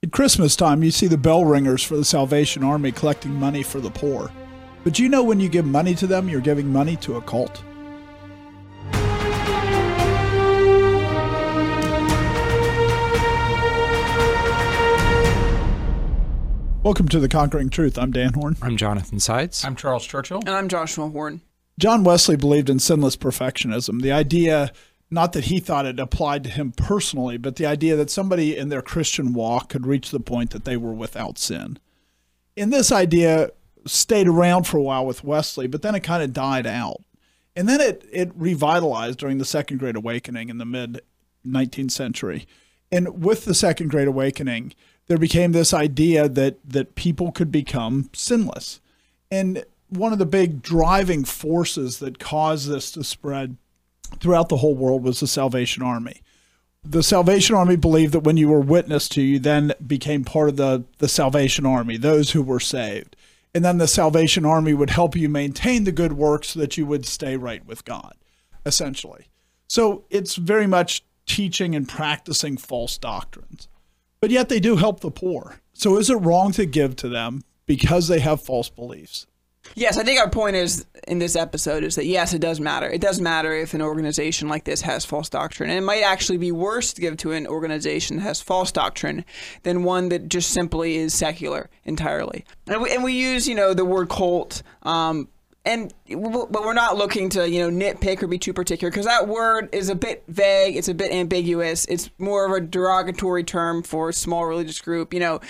At Christmas time, you see the bell ringers for the Salvation Army collecting money for the poor. But do you know when you give money to them, you're giving money to a cult? Welcome to The Conquering Truth. I'm Dan Horn. I'm Jonathan Sides. I'm Charles Churchill. And I'm Joshua Horn. John Wesley believed in sinless perfectionism. The idea, not that he thought it applied to him personally, but the idea that somebody in their Christian walk could reach the point that they were without sin. And this idea stayed around for a while with Wesley, but then it kind of died out. And then it, it revitalized during the Second Great Awakening in the mid 19th century. And with the Second Great Awakening, there became this idea that that people could become sinless. And one of the big driving forces that caused this to spread throughout the whole world was the Salvation Army. The Salvation Army believed that when you were witnessed to, you then became part of the, the Salvation Army, those who were saved. And then the Salvation Army would help you maintain the good works so that you would stay right with God, essentially. So it's very much teaching and practicing false doctrines but yet they do help the poor. So is it wrong to give to them because they have false beliefs? Yes, I think our point is in this episode is that yes, it does matter. It does matter if an organization like this has false doctrine. And it might actually be worse to give to an organization that has false doctrine than one that just simply is secular entirely. And we, and we use, you know, the word cult um, and but we're not looking to you know nitpick or be too particular because that word is a bit vague it's a bit ambiguous it's more of a derogatory term for a small religious group you know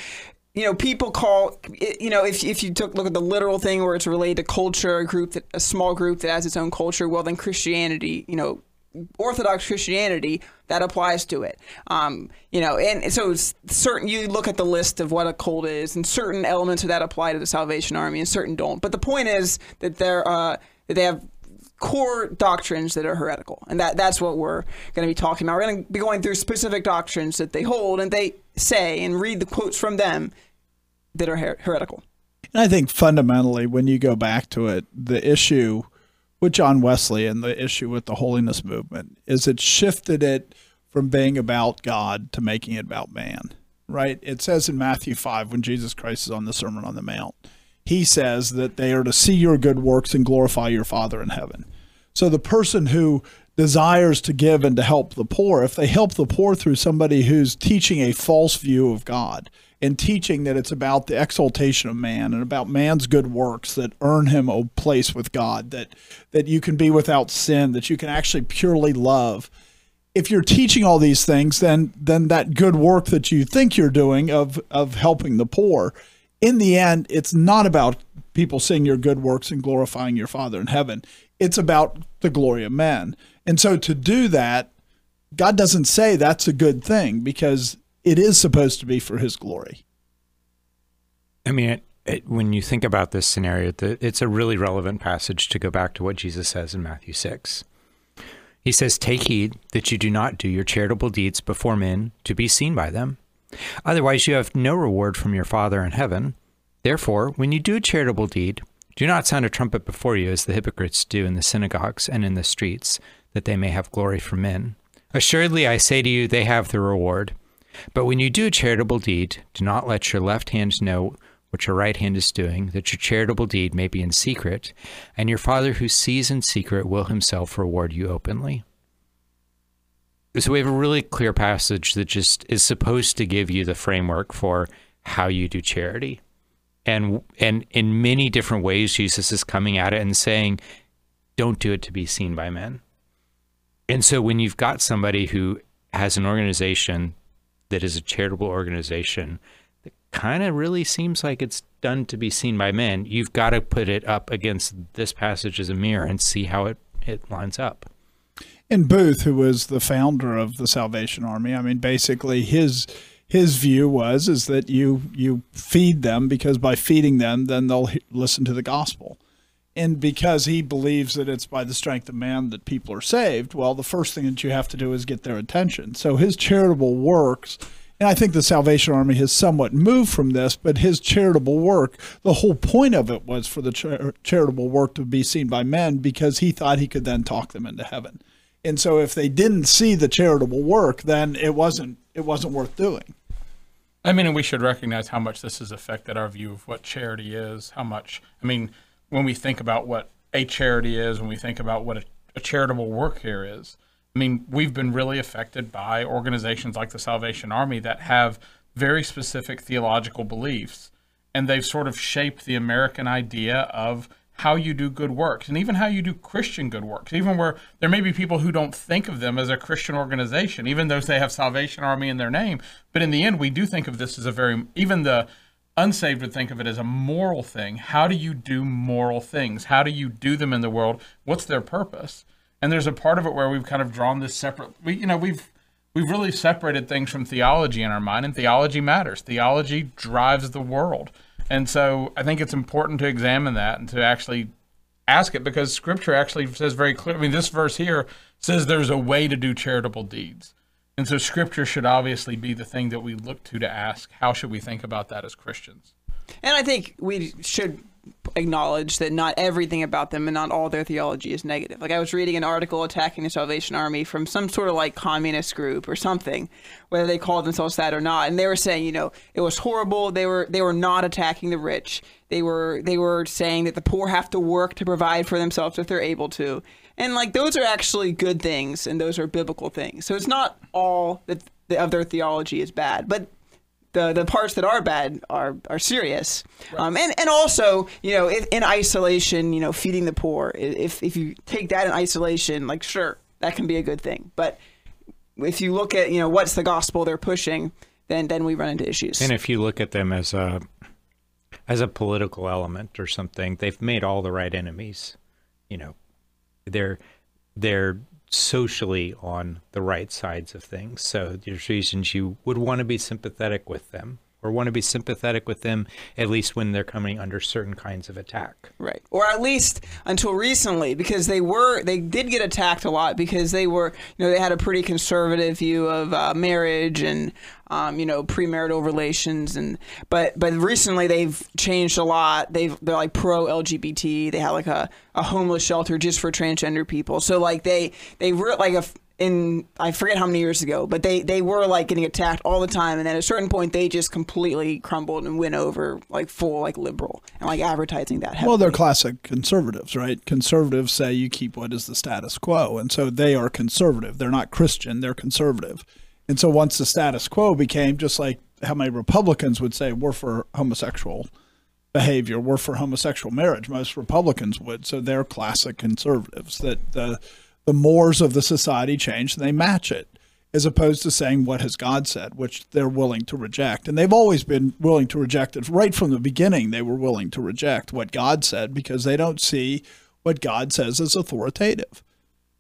you know people call you know if, if you took look at the literal thing where it's related to culture a group that a small group that has its own culture well then christianity you know Orthodox Christianity, that applies to it. Um, you know, and so certain you look at the list of what a cult is, and certain elements of that apply to the Salvation Army, and certain don't. But the point is that they're uh, that they have core doctrines that are heretical, and that that's what we're going to be talking about. We're going to be going through specific doctrines that they hold, and they say, and read the quotes from them that are her- heretical. And I think fundamentally, when you go back to it, the issue with John Wesley and the issue with the holiness movement is it shifted it from being about God to making it about man. Right? It says in Matthew 5 when Jesus Christ is on the Sermon on the Mount, he says that they are to see your good works and glorify your Father in heaven. So the person who desires to give and to help the poor, if they help the poor through somebody who's teaching a false view of God, and teaching that it's about the exaltation of man and about man's good works that earn him a place with God, that that you can be without sin, that you can actually purely love. If you're teaching all these things, then then that good work that you think you're doing of of helping the poor, in the end, it's not about people seeing your good works and glorifying your Father in heaven. It's about the glory of men. And so to do that, God doesn't say that's a good thing because it is supposed to be for his glory. I mean, it, it, when you think about this scenario, the, it's a really relevant passage to go back to what Jesus says in Matthew 6. He says, Take heed that you do not do your charitable deeds before men to be seen by them. Otherwise, you have no reward from your Father in heaven. Therefore, when you do a charitable deed, do not sound a trumpet before you as the hypocrites do in the synagogues and in the streets, that they may have glory from men. Assuredly, I say to you, they have the reward. But when you do a charitable deed, do not let your left hand know what your right hand is doing, that your charitable deed may be in secret, and your Father who sees in secret will himself reward you openly. So we have a really clear passage that just is supposed to give you the framework for how you do charity. And and in many different ways Jesus is coming at it and saying, don't do it to be seen by men. And so when you've got somebody who has an organization that is a charitable organization that kind of really seems like it's done to be seen by men, you've got to put it up against this passage as a mirror and see how it, it lines up. And Booth, who was the founder of the Salvation Army, I mean, basically his his view was is that you you feed them because by feeding them, then they'll listen to the gospel and because he believes that it's by the strength of man that people are saved, well, the first thing that you have to do is get their attention. So his charitable works, and I think the Salvation Army has somewhat moved from this, but his charitable work, the whole point of it was for the char- charitable work to be seen by men because he thought he could then talk them into heaven. And so if they didn't see the charitable work, then it wasn't it wasn't worth doing. I mean, and we should recognize how much this has affected our view of what charity is. How much, I mean, when we think about what a charity is, when we think about what a, a charitable work here is, I mean, we've been really affected by organizations like the Salvation Army that have very specific theological beliefs, and they've sort of shaped the American idea of how you do good works and even how you do Christian good works, even where there may be people who don't think of them as a Christian organization, even though they have Salvation Army in their name. But in the end, we do think of this as a very, even the unsaved would think of it as a moral thing. How do you do moral things? How do you do them in the world? What's their purpose? And there's a part of it where we've kind of drawn this separate, we, you know, we've, we've really separated things from theology in our mind, and theology matters. Theology drives the world. And so I think it's important to examine that and to actually ask it because scripture actually says very clearly. I mean, this verse here says there's a way to do charitable deeds. And so scripture should obviously be the thing that we look to to ask how should we think about that as Christians? And I think we should acknowledge that not everything about them and not all their theology is negative. Like I was reading an article attacking the Salvation Army from some sort of like communist group or something, whether they called themselves that or not, and they were saying, you know, it was horrible. They were they were not attacking the rich. They were they were saying that the poor have to work to provide for themselves if they're able to. And like those are actually good things and those are biblical things. So it's not all that of their theology is bad, but the the parts that are bad are are serious, right. um, and and also you know if, in isolation, you know feeding the poor. If if you take that in isolation, like sure that can be a good thing, but if you look at you know what's the gospel they're pushing, then then we run into issues. And if you look at them as a as a political element or something, they've made all the right enemies. You know, they're they're socially on the right sides of things. So there's reasons you would want to be sympathetic with them or want to be sympathetic with them at least when they're coming under certain kinds of attack. Right. Or at least until recently because they were they did get attacked a lot because they were you know they had a pretty conservative view of uh, marriage and um, you know premarital relations and but but recently they've changed a lot. They've they're like pro LGBT. They have like a, a homeless shelter just for transgender people. So like they they were like a in I forget how many years ago, but they they were like getting attacked all the time, and then at a certain point they just completely crumbled and went over like full like liberal and like advertising that. Heavily. Well, they're classic conservatives, right? Conservatives say you keep what is the status quo, and so they are conservative. They're not Christian; they're conservative. And so once the status quo became just like how many Republicans would say we're for homosexual behavior, we're for homosexual marriage. Most Republicans would, so they're classic conservatives. That the the mores of the society change and they match it as opposed to saying what has God said, which they're willing to reject. And they've always been willing to reject it. Right from the beginning, they were willing to reject what God said because they don't see what God says as authoritative.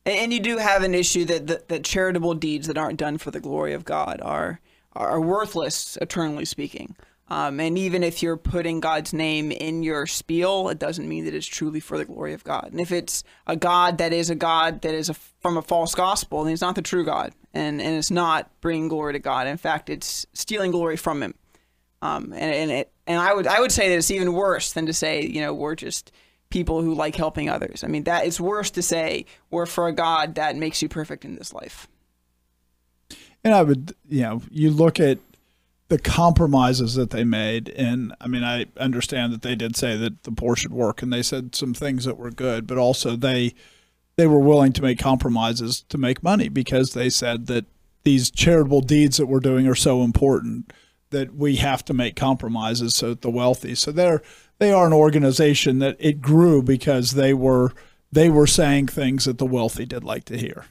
And you do have an issue that, that, charitable deeds that aren't done for the glory of God are are worthless, eternally speaking. Um, and even if you're putting God's name in your spiel, it doesn't mean that it's truly for the glory of God. And if it's a God that is a God that is a, from a false gospel, then it's not the true God, and and it's not bringing glory to God. In fact, it's stealing glory from Him. Um, and and it and I would I would say that it's even worse than to say you know we're just people who like helping others. I mean that it's worse to say we're for a God that makes you perfect in this life. And I would you know you look at the compromises that they made. And I mean, I understand that they did say that the poor should work, and they said some things that were good, but also they they were willing to make compromises to make money because they said that these charitable deeds that we're doing are so important that we have to make compromises so that the wealthy. So they're they are an organization that it grew because they were they were saying things that the wealthy did like to hear.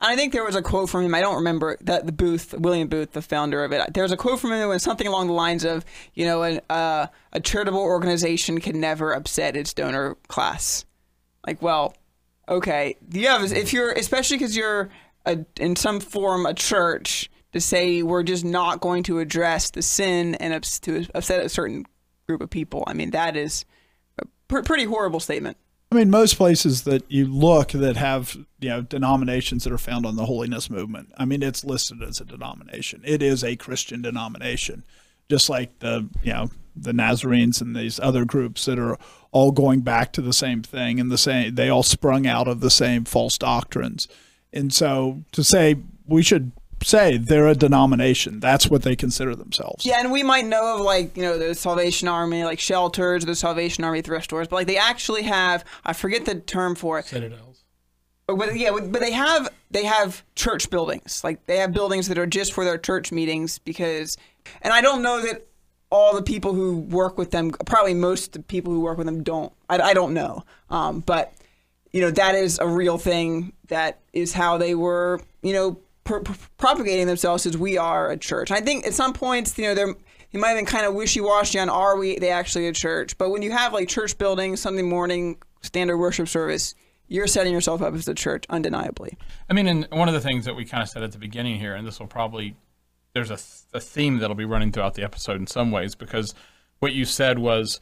I think there was a quote from him. I don't remember that the Booth, William Booth, the founder of it. There was a quote from him that was something along the lines of, you know, an, uh, a charitable organization can never upset its donor class. Like, well, okay, yeah, if you're, especially because you're a, in some form a church, to say we're just not going to address the sin and ups, to upset a certain group of people. I mean, that is a pr- pretty horrible statement. I mean, most places that you look that have you know denominations that are found on the holiness movement. I mean, it's listed as a denomination. It is a Christian denomination, just like the you know the Nazarenes and these other groups that are all going back to the same thing and the same. They all sprung out of the same false doctrines, and so to say we should say they're a denomination. That's what they consider themselves. Yeah, and we might know of like you know the Salvation Army, like shelters, the Salvation Army thrift stores, but like they actually have I forget the term for it. Citadels. But yeah, but they have they have church buildings. Like they have buildings that are just for their church meetings because, and I don't know that all the people who work with them, probably most of the people who work with them don't. I, I don't know, um, but you know that is a real thing. That is how they were, you know, pr- pr- propagating themselves as we are a church. I think at some points, you know, they're you might have been kind of wishy-washy on are we they actually a church, but when you have like church buildings, Sunday morning standard worship service, you're setting yourself up as a church undeniably. I mean, and one of the things that we kind of said at the beginning here, and this will probably there's a, a theme that'll be running throughout the episode in some ways because what you said was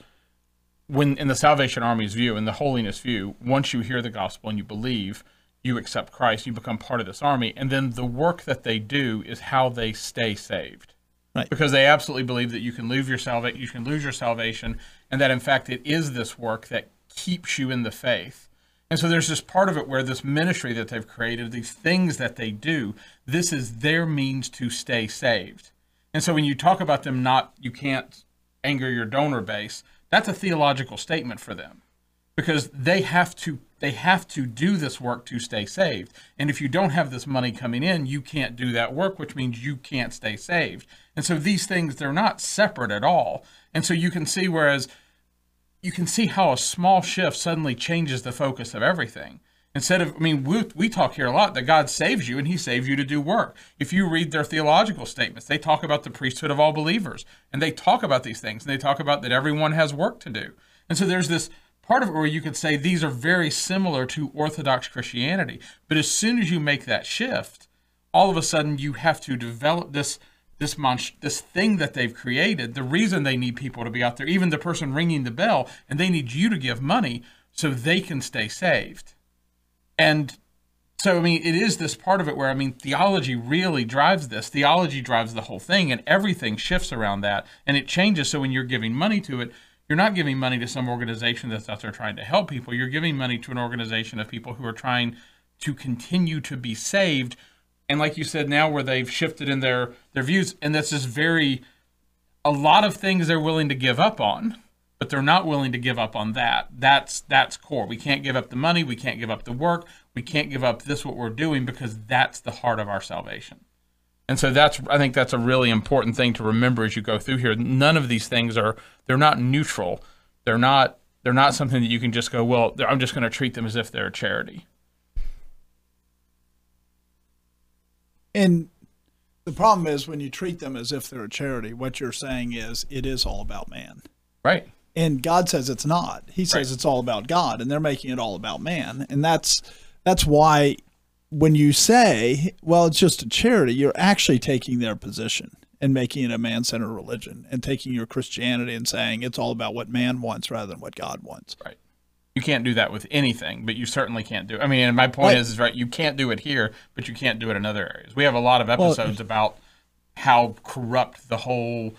when in the Salvation Army's view, in the holiness view, once you hear the gospel and you believe, you accept Christ, you become part of this army, and then the work that they do is how they stay saved. Right. Because they absolutely believe that you can lose your salvation, you can lose your salvation, and that in fact it is this work that keeps you in the faith. And so there's this part of it where this ministry that they've created, these things that they do, this is their means to stay saved. And so when you talk about them not, you can't anger your donor base, that's a theological statement for them because they have to they have to do this work to stay saved. And if you don't have this money coming in, you can't do that work, which means you can't stay saved. And so these things they're not separate at all. And so you can see whereas you can see how a small shift suddenly changes the focus of everything. Instead of, I mean, we, we talk here a lot that God saves you and He saves you to do work. If you read their theological statements, they talk about the priesthood of all believers and they talk about these things and they talk about that everyone has work to do. And so there's this part of it where you could say these are very similar to Orthodox Christianity. But as soon as you make that shift, all of a sudden you have to develop this this monst- this thing that they've created. The reason they need people to be out there, even the person ringing the bell, and they need you to give money so they can stay saved. And so, I mean, it is this part of it where, I mean, theology really drives this. Theology drives the whole thing, and everything shifts around that. And it changes. So, when you're giving money to it, you're not giving money to some organization that's out there trying to help people. You're giving money to an organization of people who are trying to continue to be saved. And like you said, now where they've shifted in their, their views, and that's just very, a lot of things they're willing to give up on but they're not willing to give up on that. That's that's core. We can't give up the money, we can't give up the work, we can't give up this what we're doing because that's the heart of our salvation. And so that's I think that's a really important thing to remember as you go through here. None of these things are they're not neutral. They're not they're not something that you can just go, well, I'm just going to treat them as if they're a charity. And the problem is when you treat them as if they're a charity, what you're saying is it is all about man. Right. And God says it's not. He says Right. it's all about God, and they're making it all about man. And that's that's why when you say, well, it's just a charity, you're actually taking their position and making it a man centered religion and taking your Christianity and saying it's all about what man wants rather than what God wants. Right. You can't do that with anything, but you certainly can't do. It. I mean, and my point Right. is, is right. You can't do it here, but you can't do it in other areas. We have a lot of episodes about how corrupt the whole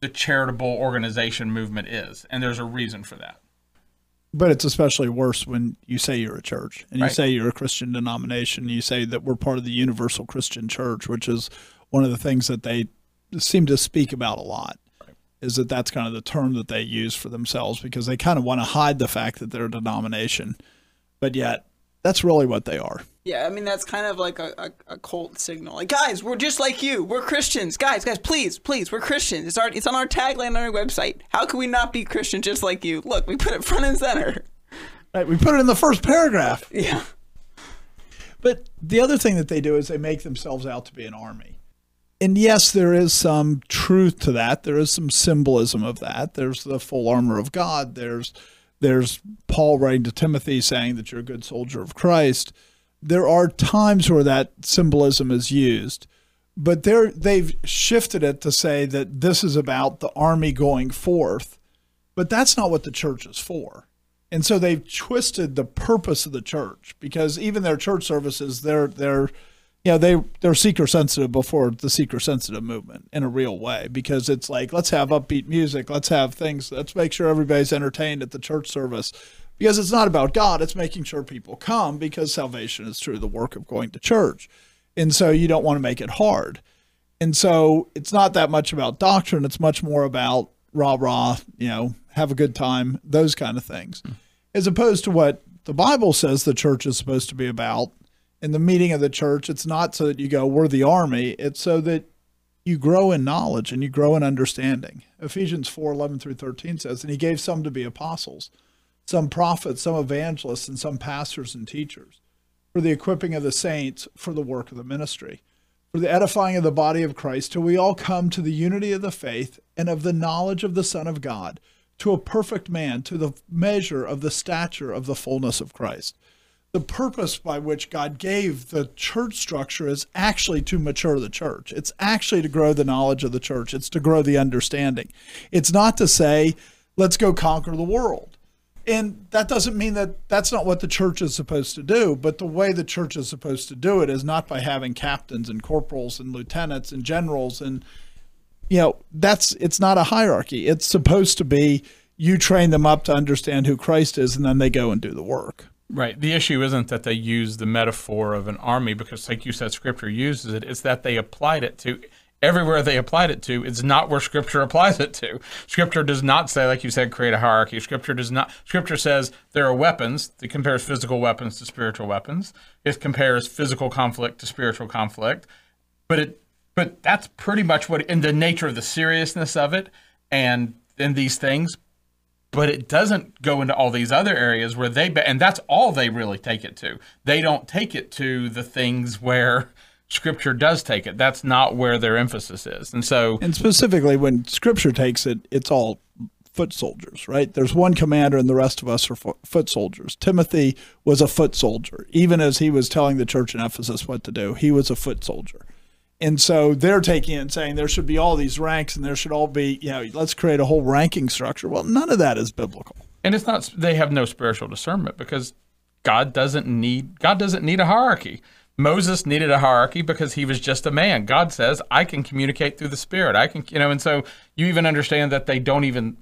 the charitable organization movement is, and there's a reason for that. But it's especially worse when you say you're a church and you Right. say you're a Christian denomination. You say that we're part of the Universal Christian Church, which is one of the things that they seem to speak about a lot. Is that that's kind of the term that they use for themselves because they kind of want to hide the fact that they're a denomination, but yet that's really what they are. Yeah, I mean that's kind of like a, a, a cult signal. Like, guys, we're just like you. We're Christians. Guys, guys, please, please, we're Christians. It's our it's on our tagline on our website. How can we not be Christian just like you? Look, we put it front and center. Right? We put it in the first paragraph. Yeah. But the other thing that they do is they make themselves out to be an army. And yes, there is some truth to that. There is some symbolism of that. There's the full armor of God. There's there's Paul writing to Timothy saying that you're a good soldier of Christ. There are times where that symbolism is used, but they're they've shifted it to say that this is about the army going forth. But that's not what the church is for. And so they've twisted the purpose of the church because even their church services, they're they're you know, they they're seeker sensitive before the seeker sensitive movement in a real way because it's like let's have upbeat music, let's have things, let's make sure everybody's entertained at the church service. Because it's not about God, it's making sure people come because salvation is through the work of going to church. And so you don't want to make it hard. And so it's not that much about doctrine, it's much more about rah rah, you know, have a good time, those kind of things. Hmm. As opposed to what the Bible says the church is supposed to be about. In the meeting of the church, it's not so that you go, we're the army, it's so that you grow in knowledge and you grow in understanding. Ephesians 4 11 through 13 says, And he gave some to be apostles, some prophets, some evangelists, and some pastors and teachers for the equipping of the saints for the work of the ministry, for the edifying of the body of Christ, till we all come to the unity of the faith and of the knowledge of the Son of God, to a perfect man, to the measure of the stature of the fullness of Christ. The purpose by which God gave the church structure is actually to mature the church. It's actually to grow the knowledge of the church. It's to grow the understanding. It's not to say, let's go conquer the world and that doesn't mean that that's not what the church is supposed to do but the way the church is supposed to do it is not by having captains and corporals and lieutenants and generals and you know that's it's not a hierarchy it's supposed to be you train them up to understand who christ is and then they go and do the work Right. The issue isn't that they use the metaphor of an army because, like you said, Scripture uses it. It's that they applied it to everywhere they applied it to. It's not where Scripture applies it to. Scripture does not say, like you said, create a hierarchy. Scripture does not. Scripture says there are weapons. It compares physical weapons to spiritual weapons. It compares physical conflict to spiritual conflict. But it, but that's pretty much what in the nature of the seriousness of it, and in these things but it doesn't go into all these other areas where they and that's all they really take it to they don't take it to the things where scripture does take it that's not where their emphasis is and so and specifically when scripture takes it it's all foot soldiers right there's one commander and the rest of us are foot soldiers timothy was a foot soldier even as he was telling the church in ephesus what to do he was a foot soldier and so they're taking it and saying there should be all these ranks and there should all be, you know, let's create a whole ranking structure. Well, none of that is biblical. And it's not they have no spiritual discernment because God doesn't need God doesn't need a hierarchy. Moses needed a hierarchy because he was just a man. God says, I can communicate through the spirit. I can, you know, and so you even understand that they don't even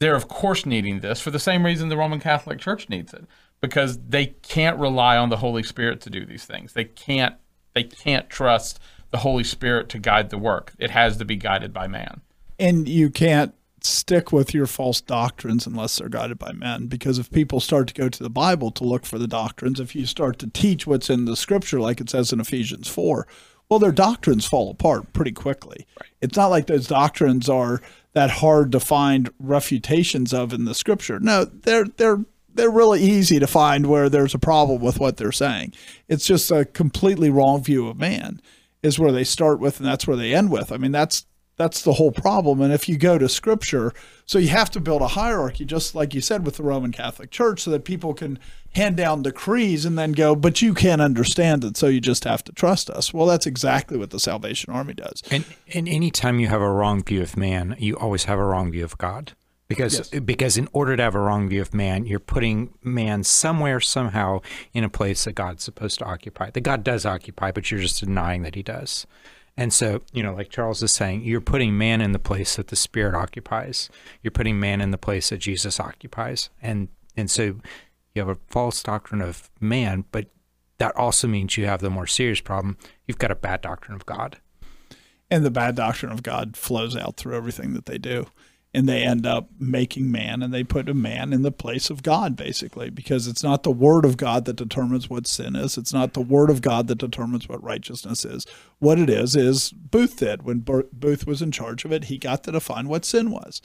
they're of course needing this for the same reason the Roman Catholic Church needs it because they can't rely on the Holy Spirit to do these things. They can't they can't trust the Holy Spirit to guide the work. It has to be guided by man. And you can't stick with your false doctrines unless they're guided by men. Because if people start to go to the Bible to look for the doctrines, if you start to teach what's in the scripture, like it says in Ephesians 4, well, their doctrines fall apart pretty quickly. Right. It's not like those doctrines are that hard to find refutations of in the scripture. No, they're they're they're really easy to find where there's a problem with what they're saying. It's just a completely wrong view of man is where they start with and that's where they end with. I mean, that's that's the whole problem. And if you go to scripture, so you have to build a hierarchy, just like you said with the Roman Catholic Church, so that people can hand down decrees and then go, but you can't understand it, so you just have to trust us. Well, that's exactly what the Salvation Army does. And, and anytime you have a wrong view of man, you always have a wrong view of God because yes. because in order to have a wrong view of man, you're putting man somewhere somehow in a place that God's supposed to occupy. That God does occupy, but you're just denying that He does. And so, you know, like Charles is saying, you're putting man in the place that the Spirit occupies. You're putting man in the place that Jesus occupies, and and so you have a false doctrine of man, but that also means you have the more serious problem. You've got a bad doctrine of God. And the bad doctrine of God flows out through everything that they do and they end up making man and they put a man in the place of God basically because it's not the word of God that determines what sin is. It's not the word of God that determines what righteousness is. What it is is Booth did. When Booth was in charge of it he got to define what sin was.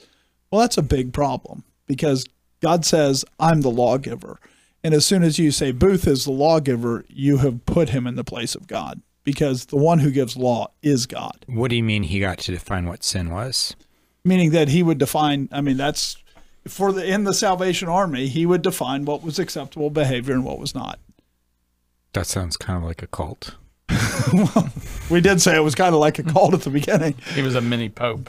Well that's a big problem because God says I'm the lawgiver. And as soon as you say Booth is the lawgiver you have put him in the place of God because the one who gives law is God. What do you mean he got to define what sin was meaning that he would define. I mean, that's for the in the Salvation Army, he would define what was acceptable behavior and what was not. That sounds kind of like a cult. well, we did say it was kind of like a cult at the beginning. He was a mini pope.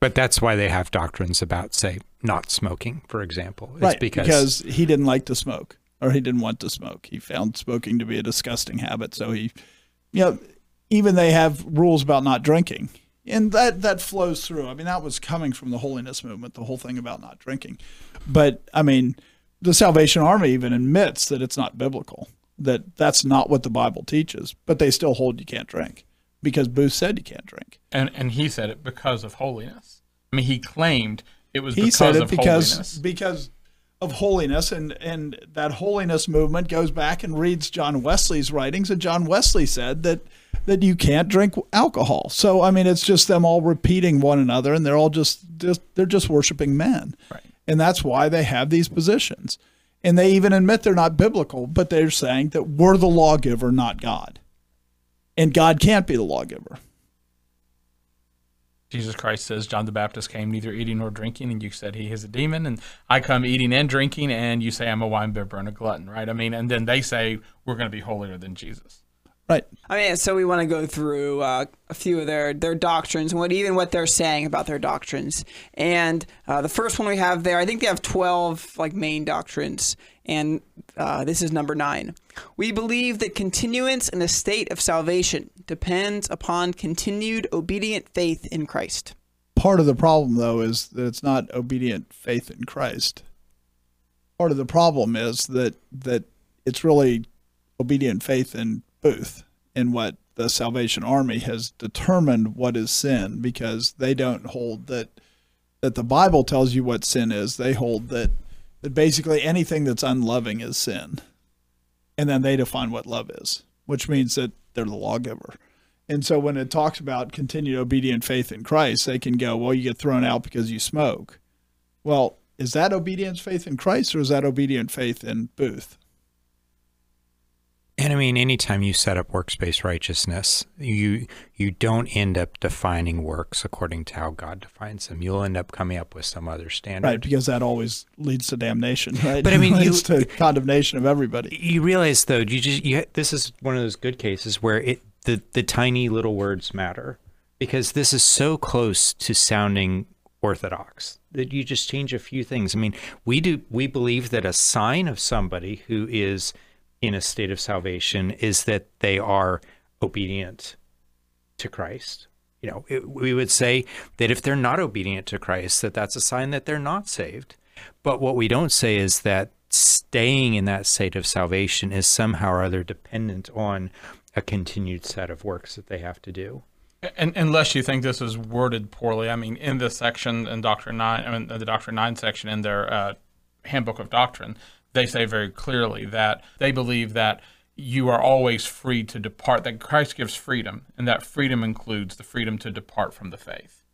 But that's why they have doctrines about, say, not smoking, for example. It's right, because, because he didn't like to smoke or he didn't want to smoke. He found smoking to be a disgusting habit. So he, you know, even they have rules about not drinking and that that flows through. I mean, that was coming from the holiness movement, the whole thing about not drinking. But I mean, the Salvation Army even admits that it's not biblical. that that's not what the Bible teaches, but they still hold you can't drink because Booth said you can't drink. And and he said it because of holiness. I mean, he claimed it was He because said it because holiness. because of holiness and and that holiness movement goes back and reads John Wesley's writings and John Wesley said that that you can't drink alcohol. So I mean it's just them all repeating one another and they're all just, just they're just worshiping men. Right. And that's why they have these positions. And they even admit they're not biblical, but they're saying that we're the lawgiver, not God. And God can't be the lawgiver. Jesus Christ says John the Baptist came neither eating nor drinking, and you said he is a demon, and I come eating and drinking, and you say I'm a wine bibber and a glutton, right? I mean, and then they say we're going to be holier than Jesus. Right. I mean, so we want to go through uh, a few of their, their doctrines and what even what they're saying about their doctrines. And uh, the first one we have there, I think they have twelve like main doctrines, and uh, this is number nine. We believe that continuance in the state of salvation depends upon continued obedient faith in Christ. Part of the problem, though, is that it's not obedient faith in Christ. Part of the problem is that that it's really obedient faith in Booth, in what the Salvation Army has determined what is sin, because they don't hold that that the Bible tells you what sin is. They hold that that basically anything that's unloving is sin, and then they define what love is, which means that they're the lawgiver. And so when it talks about continued obedient faith in Christ, they can go, well, you get thrown out because you smoke. Well, is that obedience faith in Christ or is that obedient faith in Booth? And I mean, anytime you set up works-based righteousness, you you don't end up defining works according to how God defines them. You'll end up coming up with some other standard. Right, because that always leads to damnation, right? But I mean, It you- to condemnation of everybody. You realize though, you just you this is one of those good cases where it the the tiny little words matter because this is so close to sounding orthodox that you just change a few things. I mean, we do we believe that a sign of somebody who is in a state of salvation is that they are obedient to Christ. You know, it, we would say that if they're not obedient to Christ, that that's a sign that they're not saved. But what we don't say is that staying in that state of salvation is somehow or other dependent on a continued set of works that they have to do. And, unless you think this is worded poorly, I mean, in this section in Doctrine Nine, I mean, the Doctrine Nine section in their uh, Handbook of Doctrine, they say very clearly that they believe that you are always free to depart. That Christ gives freedom, and that freedom includes the freedom to depart from the faith.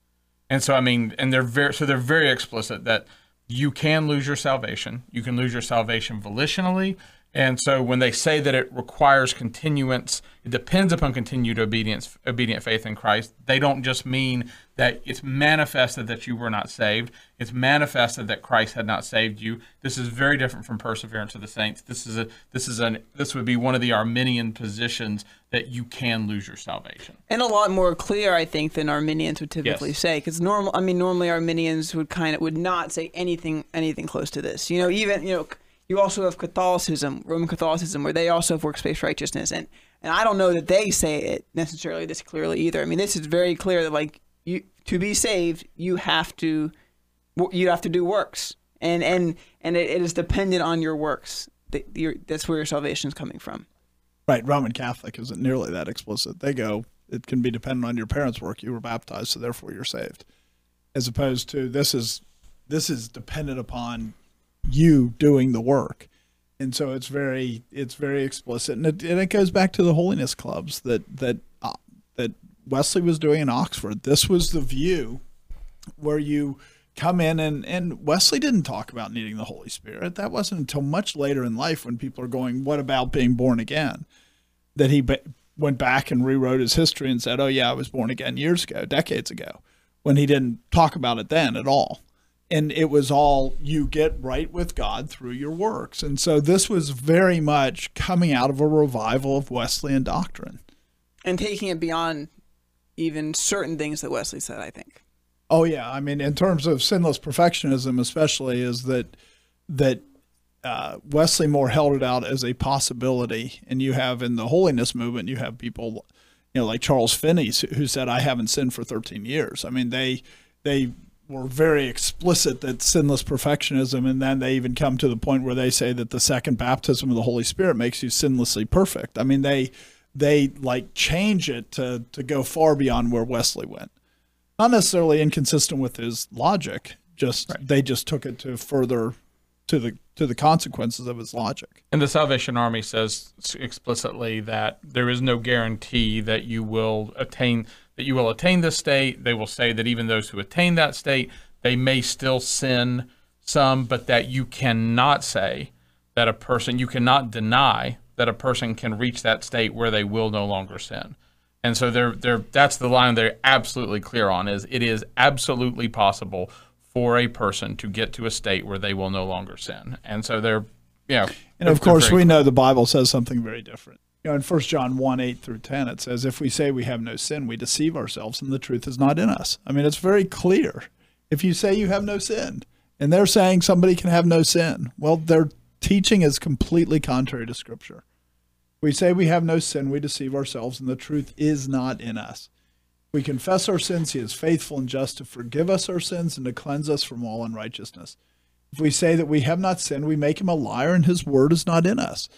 And so, I mean, and they're very so they're very explicit that you can lose your salvation. You can lose your salvation volitionally. And so, when they say that it requires continuance, it depends upon continued obedience, obedient faith in Christ. They don't just mean that it's manifested that you were not saved. It's manifested that Christ had not saved you. This is very different from perseverance of the saints. This is a this is an this would be one of the Arminian positions that you can lose your salvation. And a lot more clear, I think, than Arminians would typically Yes. say. Because normal, I mean, normally Arminians would kind of would not say anything anything close to this. You know, even you know, you also have Catholicism, Roman Catholicism, where they also have works-based righteousness, and and I don't know that they say it necessarily this clearly either. I mean, this is very clear that like you to be saved, you have to you have to do works, and and and it, it is dependent on your works. That that's where your salvation is coming from. Right, Roman Catholic isn't nearly that explicit. They go, it can be dependent on your parents' work. You were baptized, so therefore you're saved. As opposed to this is this is dependent upon you doing the work. And so it's very it's very explicit, and it, and it goes back to the holiness clubs that that uh, that Wesley was doing in Oxford. This was the view where you come in and and Wesley didn't talk about needing the Holy Spirit. That wasn't until much later in life when people are going, "What about being born again?" That he ba- went back and rewrote his history and said, "Oh yeah, I was born again years ago, decades ago," when he didn't talk about it then at all. And it was all you get right with God through your works. And so this was very much coming out of a revival of Wesleyan doctrine. and taking it beyond even certain things that Wesley said. I think. Oh yeah, I mean, in terms of sinless perfectionism, especially, is that that uh, Wesley more held it out as a possibility, and you have in the holiness movement, you have people, you know, like Charles Finney, who said, "I haven't sinned for 13 years." I mean, they they were very explicit that sinless perfectionism, and then they even come to the point where they say that the second baptism of the Holy Spirit makes you sinlessly perfect. I mean, they they like change it to to go far beyond where Wesley went. Not necessarily inconsistent with his logic, just right. they just took it to further to the to the consequences of his logic. And the Salvation Army says explicitly that there is no guarantee that you will attain that you will attain this state. They will say that even those who attain that state, they may still sin some, but that you cannot say that a person, you cannot deny that a person can reach that state where they will no longer sin. And so they're, they're, that's the line they're absolutely clear on is it is absolutely possible for a person to get to a state where they will no longer sin. And so they're, you know. And of course, we know the Bible says something very different you know, in 1 John 1 8 through 10, it says, If we say we have no sin, we deceive ourselves and the truth is not in us. I mean, it's very clear. If you say you have no sin, and they're saying somebody can have no sin, well, their teaching is completely contrary to Scripture. We say we have no sin, we deceive ourselves, and the truth is not in us. We confess our sins, He is faithful and just to forgive us our sins and to cleanse us from all unrighteousness. If we say that we have not sinned, we make Him a liar, and His word is not in us.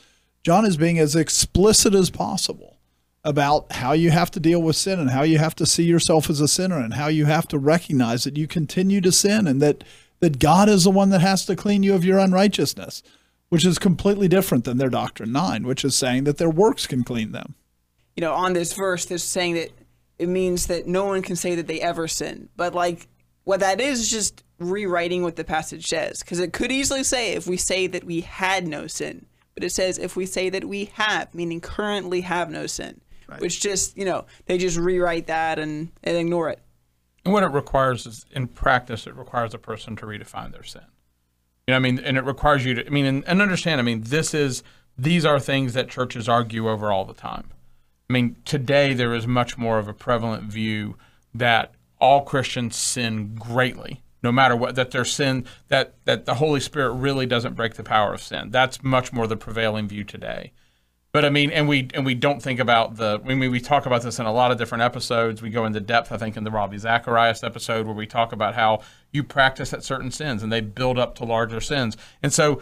John is being as explicit as possible about how you have to deal with sin and how you have to see yourself as a sinner and how you have to recognize that you continue to sin and that that God is the one that has to clean you of your unrighteousness, which is completely different than their doctrine 9, which is saying that their works can clean them. You know, on this verse they're saying that it means that no one can say that they ever sin. But like what that is is just rewriting what the passage says because it could easily say if we say that we had no sin but it says if we say that we have, meaning currently have no sin, right. which just, you know, they just rewrite that and, and ignore it. And what it requires is, in practice, it requires a person to redefine their sin. You know, I mean, and it requires you to, I mean, and, and understand, I mean, this is, these are things that churches argue over all the time. I mean, today there is much more of a prevalent view that all Christians sin greatly no matter what that their sin that that the Holy Spirit really doesn't break the power of sin. That's much more the prevailing view today. But I mean, and we and we don't think about the. I mean, we talk about this in a lot of different episodes. We go into depth, I think, in the Ravi Zacharias episode where we talk about how you practice at certain sins and they build up to larger sins. And so,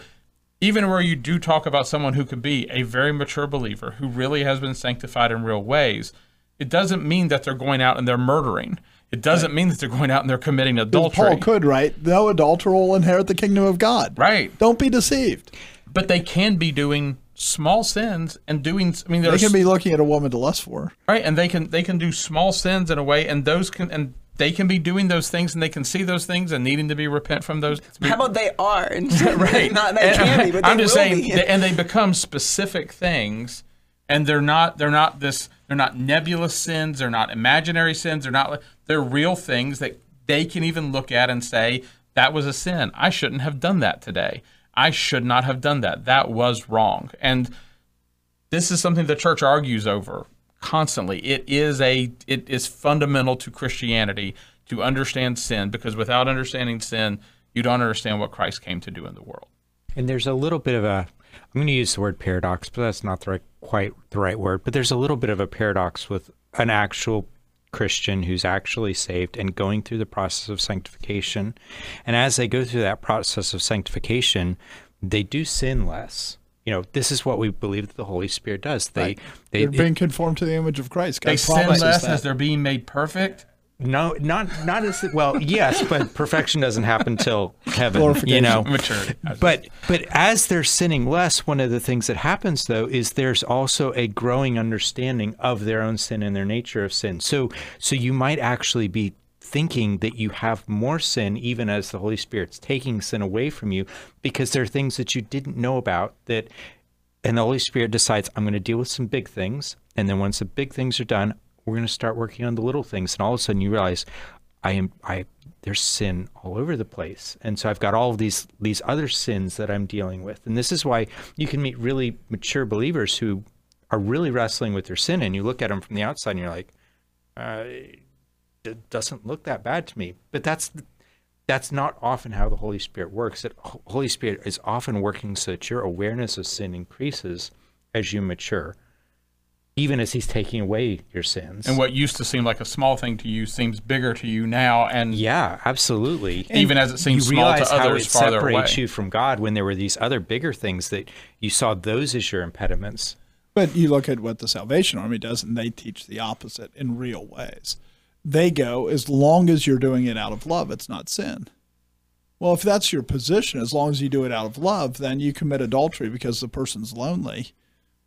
even where you do talk about someone who could be a very mature believer who really has been sanctified in real ways, it doesn't mean that they're going out and they're murdering. It doesn't right. mean that they're going out and they're committing adultery. Paul could, right? No adulterer will inherit the kingdom of God. Right. Don't be deceived. But they can be doing small sins and doing. I mean, they can be looking at a woman to lust for. Right, and they can they can do small sins in a way, and those can and they can be doing those things and they can see those things and needing to be repent from those. How about they are? right. Not they can be, but I'm just saying, be. and they become specific things, and they're not they're not this they're not nebulous sins. They're not imaginary sins. They're not. They're real things that they can even look at and say that was a sin. I shouldn't have done that today. I should not have done that. That was wrong. And this is something the church argues over constantly. It is a. It is fundamental to Christianity to understand sin because without understanding sin, you don't understand what Christ came to do in the world. And there's a little bit of a I'm going to use the word paradox, but that's not the right, quite the right word. But there's a little bit of a paradox with an actual Christian who's actually saved and going through the process of sanctification. And as they go through that process of sanctification, they do sin less. You know, this is what we believe that the Holy Spirit does. They right. they, are being conformed to the image of Christ. God they sin less that. as they're being made perfect. No, not not as well. Yes, but perfection doesn't happen till heaven. You know, mature. But but as they're sinning less, one of the things that happens though is there's also a growing understanding of their own sin and their nature of sin. So so you might actually be thinking that you have more sin even as the Holy Spirit's taking sin away from you because there are things that you didn't know about that and the Holy Spirit decides I'm going to deal with some big things and then once the big things are done, we're going to start working on the little things and all of a sudden you realize i am i there's sin all over the place. And so i've got all of these these other sins that i'm dealing with. And this is why you can meet really mature believers who are really wrestling with their sin and you look at them from the outside and you're like uh, it doesn't look that bad to me. But that's that's not often how the holy spirit works. The holy spirit is often working so that your awareness of sin increases as you mature even as he's taking away your sins. And what used to seem like a small thing to you seems bigger to you now, and yeah, absolutely. even as it seems you small realize to how others it farther away. separates you from God when there were these other bigger things that you saw those as your impediments. But you look at what the Salvation Army does, and they teach the opposite in real ways. They go, as long as you're doing it out of love, it's not sin. Well, if that's your position, as long as you do it out of love, then you commit adultery because the person's lonely.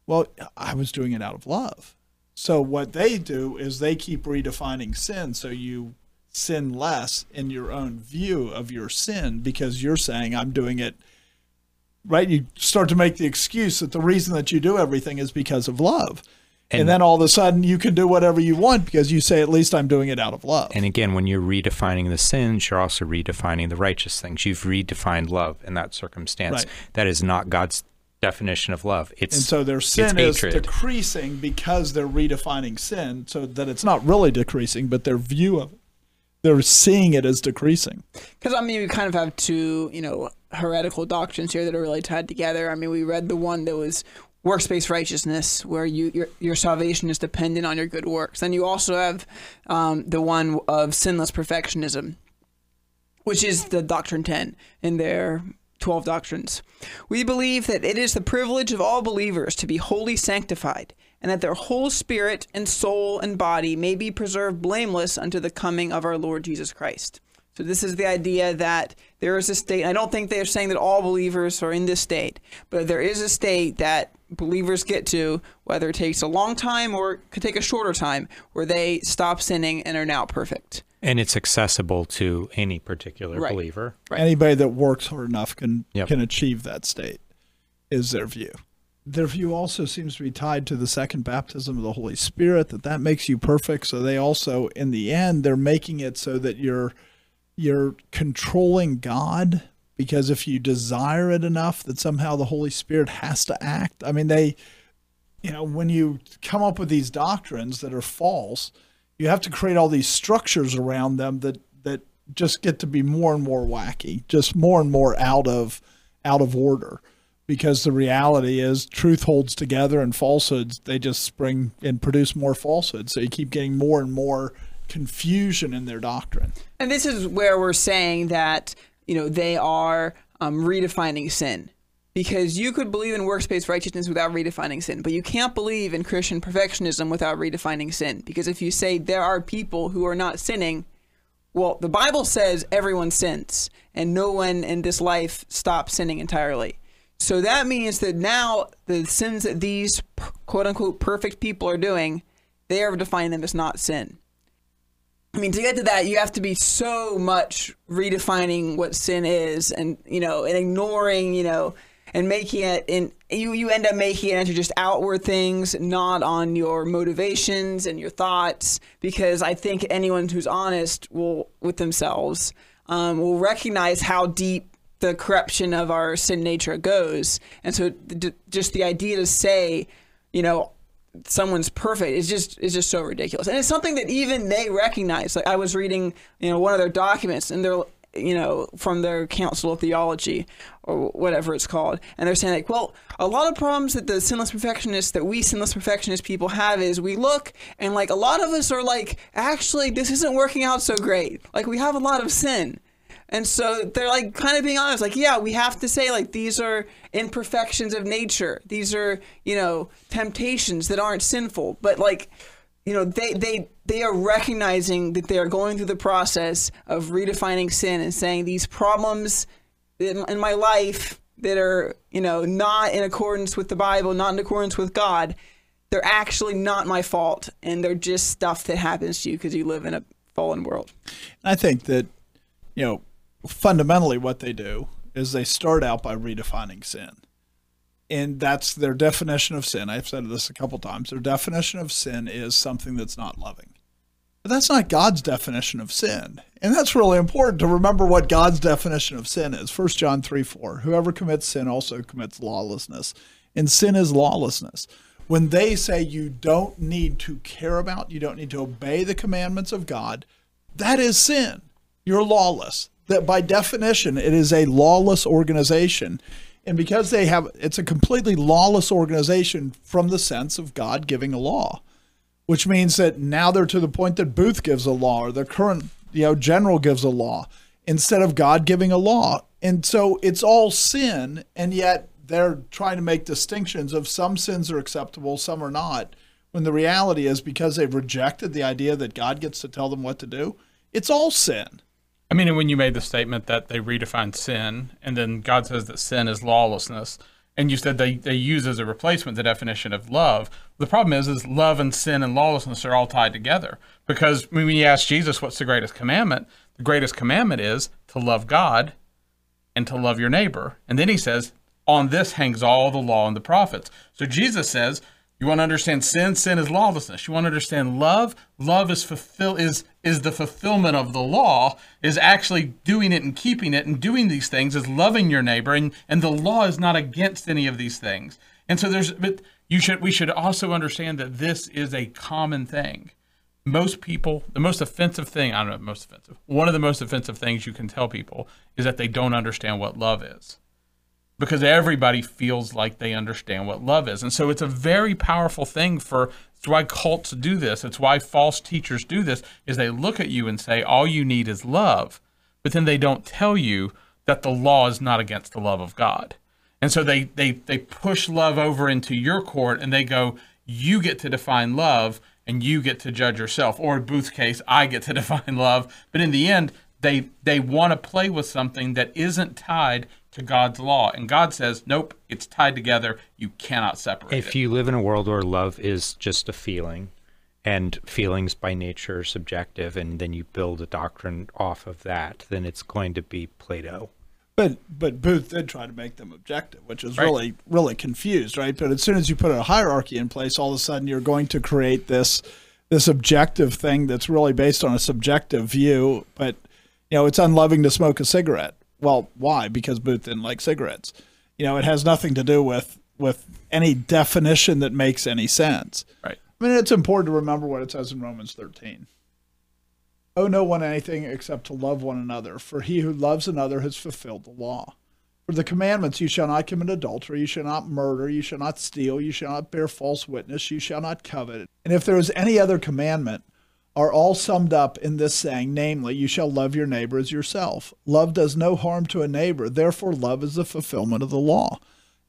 Well, I was doing it out of love. So what they do is they keep redefining sin so you sin less in your own view of your sin because you're saying I'm doing it right you start to make the excuse that the reason that you do everything is because of love. And, And- then all of a sudden you can do whatever you want because you say at least I'm doing it out of love. And again, when you're redefining the sins, you're also redefining the righteous things. You've redefined love in that circumstance. Right. That is not God's definition of love. It's And so their sin is hatred. decreasing because they're redefining sin, so that it's not really decreasing, but their view of it, they're seeing it as decreasing. Because I mean, we kind of have two, you know, heretical doctrines here that are really tied together. I mean, we read the one that was works-based righteousness, where you your, your salvation is dependent on your good works. Then you also have um, the one of sinless perfectionism, which is the Doctrine 10 in their 12 doctrines. We believe that it is the privilege of all believers to be wholly sanctified, and that their whole spirit and soul and body may be preserved blameless unto the coming of our Lord Jesus Christ. So this is the idea that there is a state. I don't think they're saying that all believers are in this state, but there is a state that believers get to, whether it takes a long time or could take a shorter time, where they stop sinning and are now perfect. And it's accessible to any particular Right. believer. Right. Anybody that works hard enough can Yep. can achieve that state, is their view. Their view also seems to be tied to the second baptism of the Holy Spirit, that that makes you perfect. So they also, in the end, they're making it so that you're you're controlling God because if you desire it enough, that somehow the Holy Spirit has to act. I mean, they, you know, when you come up with these doctrines that are false, you have to create all these structures around them that that just get to be more and more wacky, just more and more out of out of order. Because the reality is truth holds together and falsehoods they just spring and produce more falsehoods. So you keep getting more and more confusion in their doctrine. And this is where we're saying that, you know, they are um, redefining sin. Because you could believe in works-based righteousness without redefining sin, but you can't believe in Christian perfectionism without redefining sin. Because if you say there are people who are not sinning, well, the Bible says everyone sins, and no one in this life stops sinning entirely. So that means that now the sins that these quote unquote perfect people are doing, they are defining them as not sin. I mean, to get to that, you have to be so much redefining what sin is, and you know, and ignoring, you know, and making it, and you you end up making it into just outward things, not on your motivations and your thoughts. Because I think anyone who's honest will with themselves um, will recognize how deep the corruption of our sin nature goes, and so d- just the idea to say, you know, someone's perfect is just is just so ridiculous and it's something that even they recognize like i was reading you know one of their documents and they're you know from their council of theology or whatever it's called and they're saying like well a lot of problems that the sinless perfectionists that we sinless perfectionist people have is we look and like a lot of us are like actually this isn't working out so great like we have a lot of sin and so they're like kind of being honest, like, yeah, we have to say like these are imperfections of nature. These are, you know, temptations that aren't sinful. But like, you know, they they they are recognizing that they are going through the process of redefining sin and saying these problems in, in my life that are, you know, not in accordance with the Bible, not in accordance with God, they're actually not my fault and they're just stuff that happens to you because you live in a fallen world. I think that, you know, fundamentally what they do is they start out by redefining sin. And that's their definition of sin. I've said this a couple times. Their definition of sin is something that's not loving. But that's not God's definition of sin. And that's really important to remember what God's definition of sin is. 1 John 3 4. Whoever commits sin also commits lawlessness. And sin is lawlessness. When they say you don't need to care about, you don't need to obey the commandments of God, that is sin. You're lawless. That by definition, it is a lawless organization. And because they have, it's a completely lawless organization from the sense of God giving a law, which means that now they're to the point that Booth gives a law or the current, you know, general gives a law instead of God giving a law. And so it's all sin, and yet they're trying to make distinctions of some sins are acceptable, some are not. When the reality is because they've rejected the idea that God gets to tell them what to do, it's all sin. I mean, and when you made the statement that they redefined sin, and then God says that sin is lawlessness, and you said they, they use as a replacement the definition of love. The problem is, is love and sin and lawlessness are all tied together. Because when you ask Jesus what's the greatest commandment, the greatest commandment is to love God and to love your neighbor. And then he says, on this hangs all the law and the prophets. So Jesus says, you want to understand sin? Sin is lawlessness. You want to understand love? Love is fulfill is is the fulfillment of the law, is actually doing it and keeping it and doing these things is loving your neighbor and, and the law is not against any of these things. And so there's but you should we should also understand that this is a common thing. Most people, the most offensive thing, I don't know, most offensive. One of the most offensive things you can tell people is that they don't understand what love is because everybody feels like they understand what love is. And so it's a very powerful thing for it's why cults do this. It's why false teachers do this is they look at you and say all you need is love, but then they don't tell you that the law is not against the love of God. And so they they they push love over into your court and they go you get to define love and you get to judge yourself or in Booth's case I get to define love, but in the end they they want to play with something that isn't tied to God's law. And God says, nope, it's tied together. You cannot separate if it. you live in a world where love is just a feeling and feelings by nature are subjective and then you build a doctrine off of that then it's going to be plato But but Booth did try to make them objective, which is Right. really really confused, right? But as soon as you put a hierarchy in place, all of a sudden you're going to create this this objective thing that's really based on a subjective view. But you know, it's unloving to smoke a cigarette. Well, why? Because Booth didn't like cigarettes. You know, it has nothing to do with with any definition that makes any sense. right. I mean, it's important to remember what it says in Romans 13. Owe no one anything except to love one another, for he who loves another has fulfilled the law. For the commandments, you shall not commit adultery, you shall not murder, you shall not steal, you shall not bear false witness, you shall not covet. And if there is any other commandment, are all summed up in this saying, namely, you shall love your neighbor as yourself. Love does no harm to a neighbor, therefore, love is the fulfillment of the law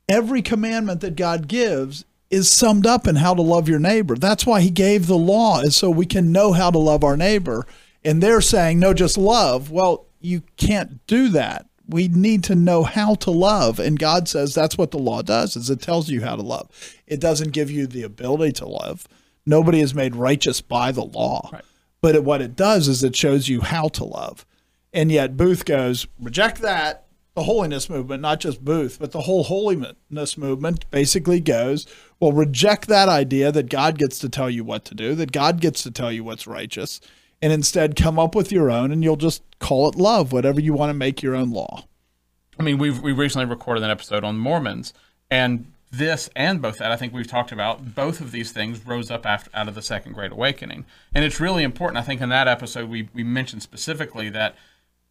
every commandment that God gives is summed up in how to love your neighbor. That's why he gave the law is so we can know how to love our neighbor. And they're saying, no, just love. Well, you can't do that. We need to know how to love. And God says that's what the law does is it tells you how to love. It doesn't give you the ability to love. Nobody is made righteous by the law. Right. But it, what it does is it shows you how to love. And yet Booth goes, reject that. The holiness movement, not just Booth, but the whole holiness movement basically goes, well, reject that idea that God gets to tell you what to do, that God gets to tell you what's righteous, and instead come up with your own and you'll just call it love, whatever you want to make your own law. I mean, we've we recently recorded an episode on Mormons, and this and both that I think we've talked about. Both of these things rose up after out of the Second Great Awakening, and it's really important. I think in that episode we we mentioned specifically that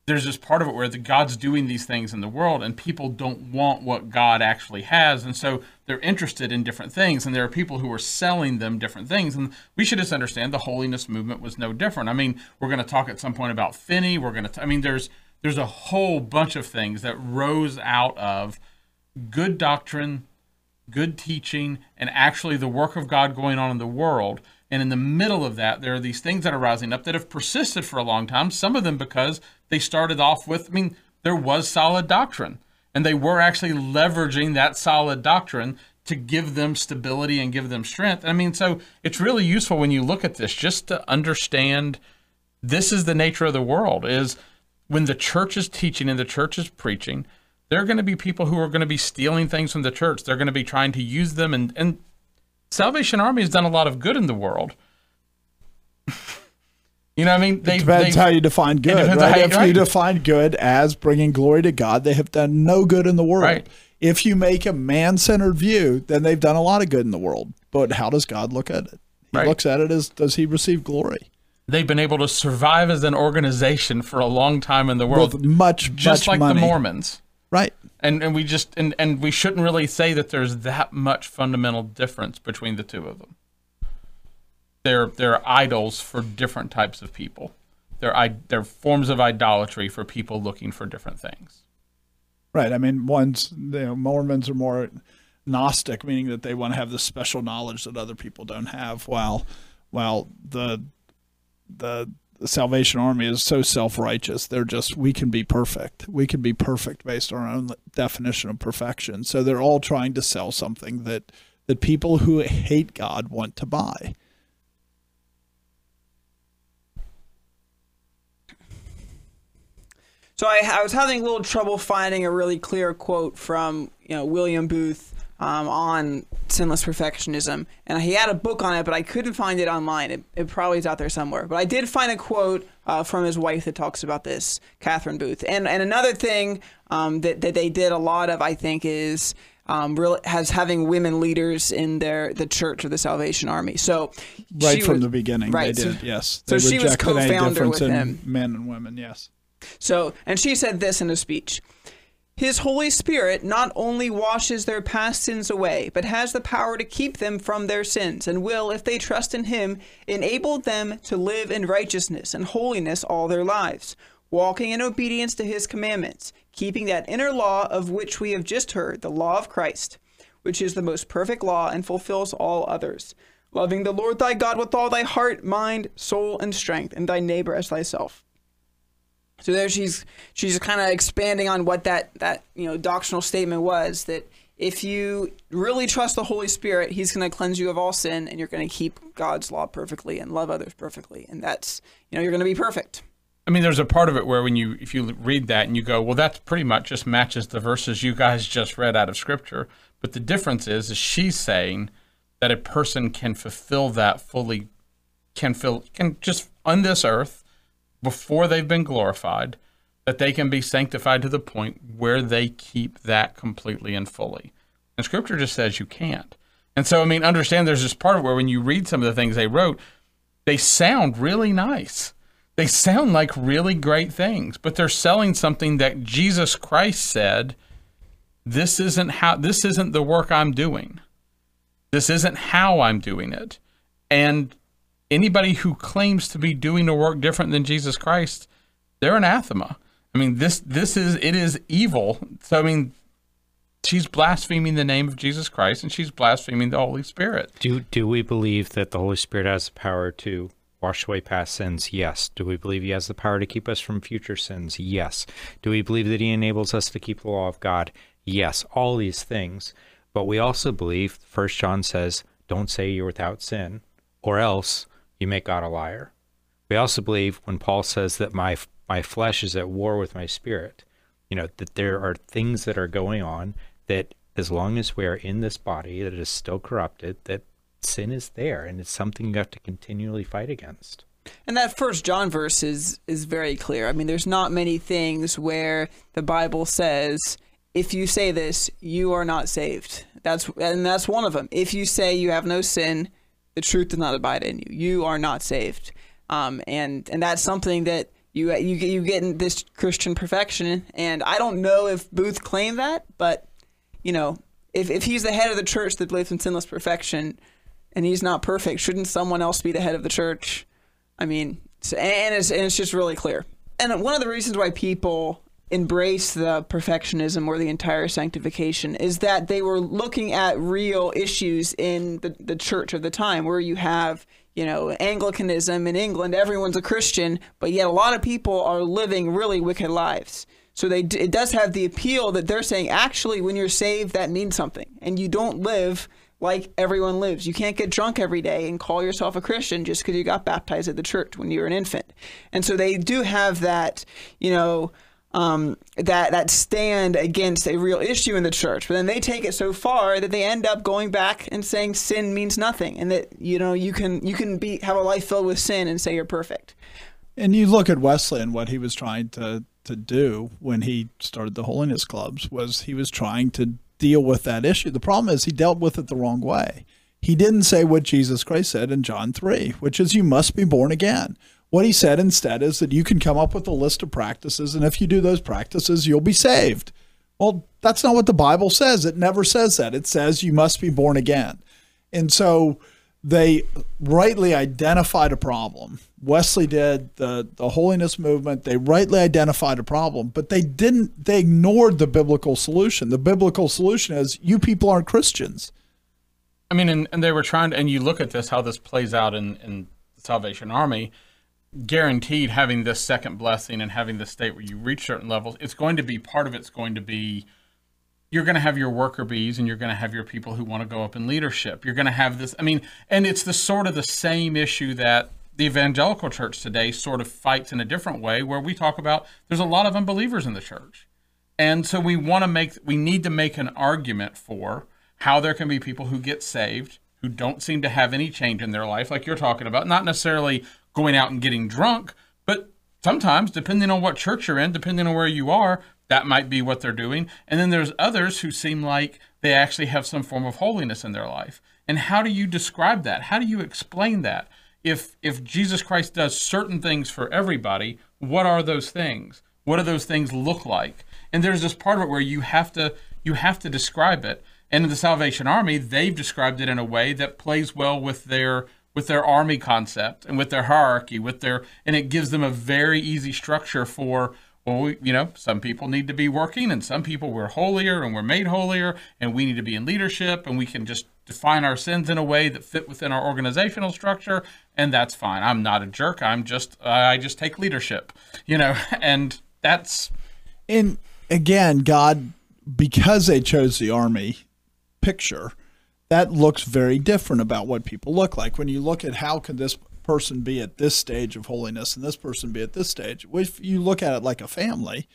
there's this part of it where the God's doing these things in the world, and people don't want what God actually has, and so they're interested in different things, and there are people who are selling them different things, and we should just understand the holiness movement was no different. I mean, we're going to talk at some point about Finney. We're going to, I mean, there's there's a whole bunch of things that rose out of good doctrine, good teaching, and actually the work of God going on in the world. And in the middle of that, there are these things that are rising up that have persisted for a long time. Some of them because they started off with, I mean, there was solid doctrine, and they were actually leveraging that solid doctrine to give them stability and give them strength. I mean, so it's really useful when you look at this just to understand this is the nature of the world is when the church is teaching and the church is preaching, there are going to be people who are going to be stealing things from the church. They're going to be trying to use them and, and Salvation Army has done a lot of good in the world. you know what I mean? They, It depends they- how you define good. Right? how you- if you define good as bringing glory to God, they have done no good in the world. Right. If you make a man centered view, then they've done a lot of good in the world. But how does God look at it? He Right. looks at it as does he receive glory? they've been able to survive as an organization for a long time in the world. With much, just much like money. the Mormons. Right. And and we just and, and we shouldn't really say that there's that much fundamental difference between the two of them. They're they're idols for different types of people. They're they're forms of idolatry for people looking for different things. Right. I mean, one's you know, Mormons are more Gnostic, meaning that they want to have this special knowledge that other people don't have. While while the the the Salvation Army is so self righteous, they're just we can be perfect. We can be perfect based on our own definition of perfection. So they're all trying to sell something that that people who hate God want to buy. So I, I was having a little trouble finding a really clear quote from you know William Booth um, on sinless perfectionism, and he had a book on it, but I couldn't find it online. It, it probably is out there somewhere. But I did find a quote uh, from his wife that talks about this, Catherine Booth. And and another thing um, that that they did a lot of, I think, is. Um, real, has having women leaders in their the Church of the Salvation Army. So Right from was- the beginning, right, they so- did. yes, so they she was co-founder with him. men and women. Yes. So, and she said this in a speech. His Holy Spirit not only washes their past sins away, but has the power to keep them from their sins, and will, if they trust in Him, enable them to live in righteousness and holiness all their lives, walking in obedience to His commandments, keeping that inner law of which we have just heard, the law of Christ, which is the most perfect law and fulfills all others. Loving the Lord thy God with all thy heart, mind, soul, and strength, and thy neighbor as thyself. So there she's she's kind of expanding on what that that you know doctrinal statement was that if you really trust the Holy Spirit, He's going to cleanse you of all sin, and you're going to keep God's law perfectly and love others perfectly, and that's you know you're going to be perfect. I mean, there's a part of it where when you if you read that and you go, well, that's pretty much just matches the verses you guys just read out of Scripture. But the difference is, is she's saying that a person can fulfill that fully, can fill can just on this earth before they've been glorified, that they can be sanctified to the point where they keep that completely and fully. And Scripture just says you can't. And so, I mean, understand there's this part where when you read some of the things they wrote, they sound really nice. They sound like really great things, but they're selling something that Jesus Christ said, this isn't how this isn't the work I'm doing. This isn't how I'm doing it. And anybody who claims to be doing a work different than Jesus Christ, they're anathema. I mean, this this is it is evil. So I mean, she's blaspheming the name of Jesus Christ and she's blaspheming the Holy Spirit. Do do we believe that the Holy Spirit has the power to wash away past sins? Yes. Do we believe he has the power to keep us from future sins? Yes. Do we believe that he enables us to keep the law of God? Yes. All these things. But we also believe, First John says, don't say you're without sin, or else you make God a liar. We also believe when Paul says that my my flesh is at war with my spirit, you know, that there are things that are going on that as long as we are in this body that is still corrupted, that sin is there and it's something you have to continually fight against. And that first John verse is is very clear. I mean, there's not many things where the Bible says if you say this, you are not saved. That's and that's one of them. If you say you have no sin, the truth does not abide in you. You are not saved. Um, and and that's something that you you you get in this Christian perfection. And I don't know if Booth claimed that, but you know, if if he's the head of the church that believes in sinless perfection, and he's not perfect, shouldn't someone else be the head of the church? I mean, so, and it's and it's just really clear. And one of the reasons why people embrace the perfectionism or the entire sanctification is that they were looking at real issues in the, the church of the time where you have you know anglicanism in england everyone's a christian but yet a lot of people are living really wicked lives so they it does have the appeal that they're saying actually when you're saved that means something and you don't live like everyone lives. You can't get drunk every day and call yourself a Christian just because you got baptized at the church when you were an infant. And so they do have that, you know, um, that that stand against a real issue in the church. But then they take it so far that they end up going back and saying sin means nothing, and that you know you can you can be have a life filled with sin and say you're perfect. And you look at Wesley and what he was trying to to do when he started the holiness clubs was he was trying to deal with that issue. The problem is he dealt with it the wrong way. He didn't say what Jesus Christ said in John 3, which is you must be born again. What he said instead is that you can come up with a list of practices and if you do those practices you'll be saved. Well, that's not what the Bible says. It never says that. It says you must be born again. And so they rightly identified a problem. Wesley did the the holiness movement. They rightly identified a problem, but they didn't. They ignored the biblical solution. The biblical solution is you people aren't Christians. I mean, and, and they were trying to, and you look at this, how this plays out in, in the Salvation Army, guaranteed having this second blessing and having the state where you reach certain levels, it's going to be, part of it's going to be, you're going to have your worker bees and you're going to have your people who want to go up in leadership. You're going to have this, I mean, and it's the sort of the same issue that the evangelical church today sort of fights in a different way, where we talk about there's a lot of unbelievers in the church. And so we want to make, we need to make an argument for, how there can be people who get saved who don't seem to have any change in their life, like you're talking about, not necessarily going out and getting drunk, but sometimes, depending on what church you're in, depending on where you are, that might be what they're doing. And then there's others who seem like they actually have some form of holiness in their life. And how do you describe that? How do you explain that? If if Jesus Christ does certain things for everybody, what are those things? What do those things look like? And there's this part of it where you have to you have to describe it. And in the Salvation Army, they've described it in a way that plays well with their with their army concept and with their hierarchy, with their and it gives them a very easy structure for well, we, you know, some people need to be working, and some people we're holier and we're made holier, and we need to be in leadership, and we can just define our sins in a way that fit within our organizational structure, and that's fine. I'm not a jerk. I'm just I just take leadership, you know, and that's. And again, God, because they chose the army, picture, that looks very different about what people look like. When you look at how can this person be at this stage of holiness and this person be at this stage, if you look at it like a family,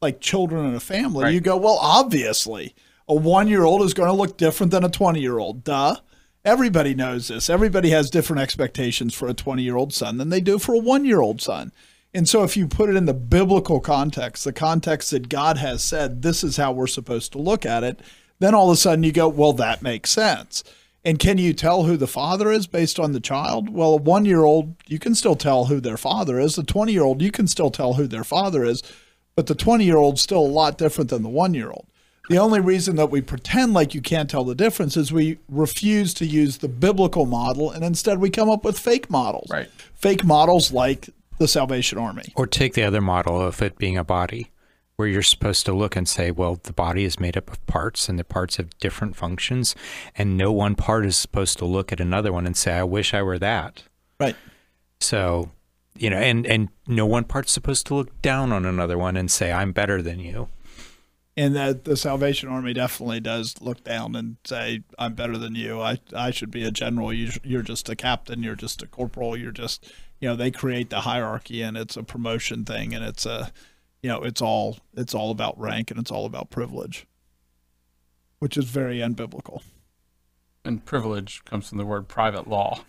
like children in a family, right. you go, well, obviously, a one year old is going to look different than a 20 year old. Duh. Everybody knows this. Everybody has different expectations for a 20 year old son than they do for a one year old son. And so, if you put it in the biblical context, the context that God has said, this is how we're supposed to look at it, then all of a sudden you go, well, that makes sense. And can you tell who the father is based on the child? Well, a one year old, you can still tell who their father is. A 20 year old, you can still tell who their father is. But the 20 year old's still a lot different than the one year old. The only reason that we pretend like you can't tell the difference is we refuse to use the biblical model and instead we come up with fake models. Right. Fake models like the Salvation Army. Or take the other model of it being a body where you're supposed to look and say, well, the body is made up of parts and the parts have different functions, and no one part is supposed to look at another one and say, I wish I were that. Right. So, you know, and and no one part's supposed to look down on another one and say, I'm better than you. And that the Salvation Army definitely does look down and say, "I'm better than you. I I should be a general. You, you're just a captain. You're just a corporal. You're just, you know." They create the hierarchy, and it's a promotion thing, and it's a you know it's all it's all about rank and it's all about privilege which is very unbiblical. And privilege comes from the word private law.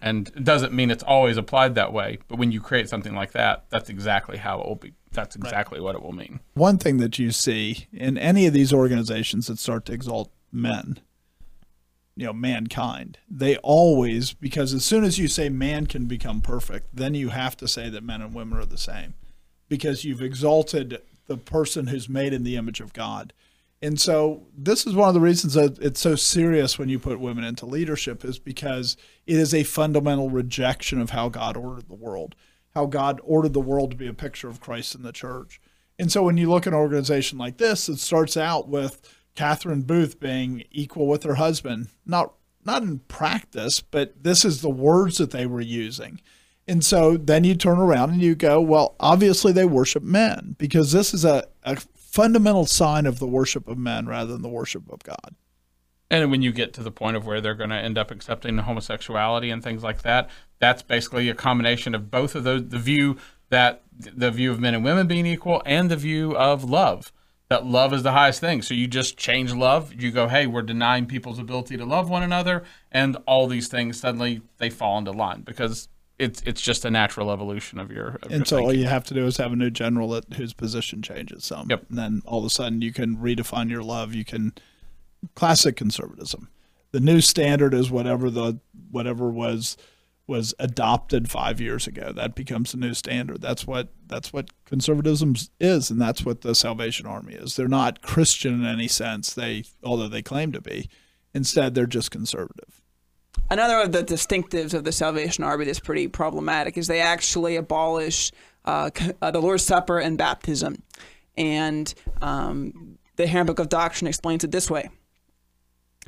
And it doesn't mean it's always applied that way but when you create something like that that's exactly how it will be that's exactly right. what it will mean. One thing that you see in any of these organizations that start to exalt men you know mankind they always because as soon as you say man can become perfect then you have to say that men and women are the same because you've exalted the person who's made in the image of God. And so this is one of the reasons that it's so serious when you put women into leadership is because it is a fundamental rejection of how God ordered the world, how God ordered the world to be a picture of Christ in the church. And so when you look at an organization like this, it starts out with Catherine Booth being equal with her husband, not not in practice, but this is the words that they were using. And so then you turn around and you go, well, obviously they worship men because this is a, a fundamental sign of the worship of men rather than the worship of God. And when you get to the point of where they're going to end up accepting homosexuality and things like that, that's basically a combination of both of those the view that the view of men and women being equal and the view of love that love is the highest thing. So you just change love. You go, hey, we're denying people's ability to love one another, and all these things suddenly they fall into line because it's it's just a natural evolution of your. Of and your so thinking. all you have to do is have a new general whose position changes some. Yep. And then all of a sudden you can redefine your love. You can classic conservatism. The new standard is whatever the whatever was was adopted five years ago. That becomes the new standard. That's what that's what conservatism is, and that's what the Salvation Army is. They're not Christian in any sense. They although they claim to be. Instead, they're just conservative. Another of the distinctives of the Salvation Army that's pretty problematic is they actually abolish uh, uh, the Lord's Supper and baptism. And um, the Handbook of Doctrine explains it this way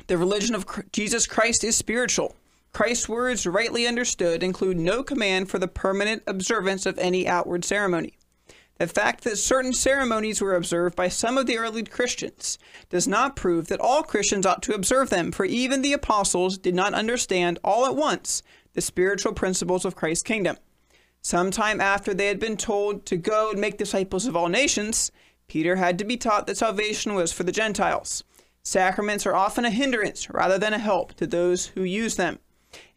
The religion of Jesus Christ is spiritual. Christ's words, rightly understood, include no command for the permanent observance of any outward ceremony. The fact that certain ceremonies were observed by some of the early Christians does not prove that all Christians ought to observe them, for even the apostles did not understand all at once the spiritual principles of Christ's kingdom. Sometime after they had been told to go and make disciples of all nations, Peter had to be taught that salvation was for the Gentiles. Sacraments are often a hindrance rather than a help to those who use them,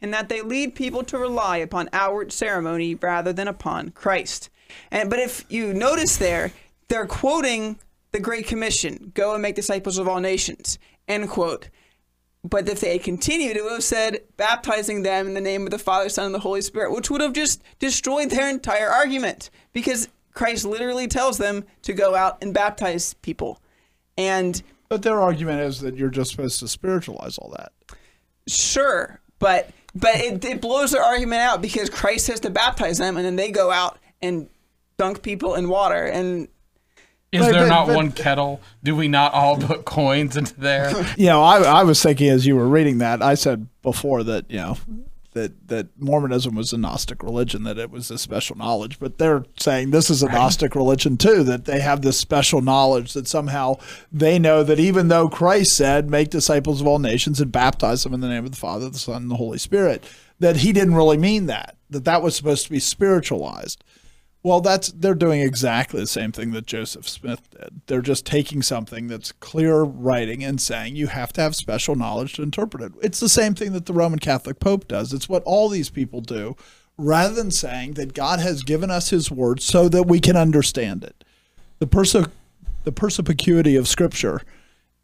and that they lead people to rely upon outward ceremony rather than upon Christ. And but if you notice there, they're quoting the Great Commission: "Go and make disciples of all nations." End quote. But if they had continued, it would have said baptizing them in the name of the Father, Son, and the Holy Spirit, which would have just destroyed their entire argument because Christ literally tells them to go out and baptize people. And but their argument is that you're just supposed to spiritualize all that. Sure, but but it, it blows their argument out because Christ says to baptize them, and then they go out and dunk people in water and is but, there but, not but, one kettle? Do we not all put coins into there? You know, I, I was thinking as you were reading that, I said before that, you know, that, that Mormonism was a Gnostic religion, that it was a special knowledge. But they're saying this is a Gnostic religion too, that they have this special knowledge that somehow they know that even though Christ said, make disciples of all nations and baptize them in the name of the Father, the Son, and the Holy Spirit, that he didn't really mean that, that that was supposed to be spiritualized. Well, that's they're doing exactly the same thing that Joseph Smith did. They're just taking something that's clear writing and saying you have to have special knowledge to interpret it. It's the same thing that the Roman Catholic Pope does. It's what all these people do, rather than saying that God has given us His Word so that we can understand it. The perse- the perspicuity of Scripture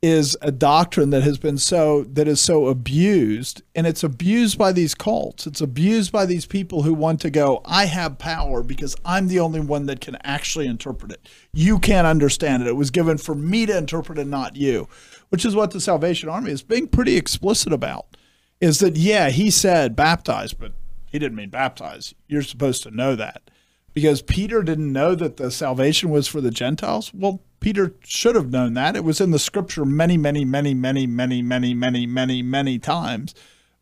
is a doctrine that has been so that is so abused and it's abused by these cults. It's abused by these people who want to go i have power because i'm the only one that can actually interpret it. You can't understand it. It was given for me to interpret and not you which is what the salvation army is being pretty explicit about is that yeah he said baptize but he didn't mean baptize. You're supposed to know that. Because peter didn't know that the salvation was for the gentiles? Well Peter should have known that. It was in the scripture many, many, many, many, many, many, many, many, many times.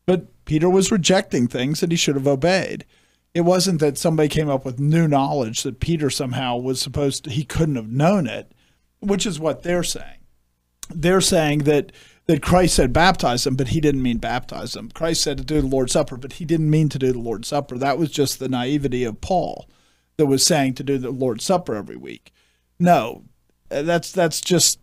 But Peter was rejecting things that he should have obeyed. It wasn't that somebody came up with new knowledge that Peter somehow was supposed to, he couldn't have known it, which is what they're saying. They're saying that that Christ said baptize them, but he didn't mean baptize them. Christ said to do the Lord's Supper, but he didn't mean to do the Lord's Supper. That was just the naivety of Paul that was saying to do the Lord's Supper every week. No, Uh, that's that's just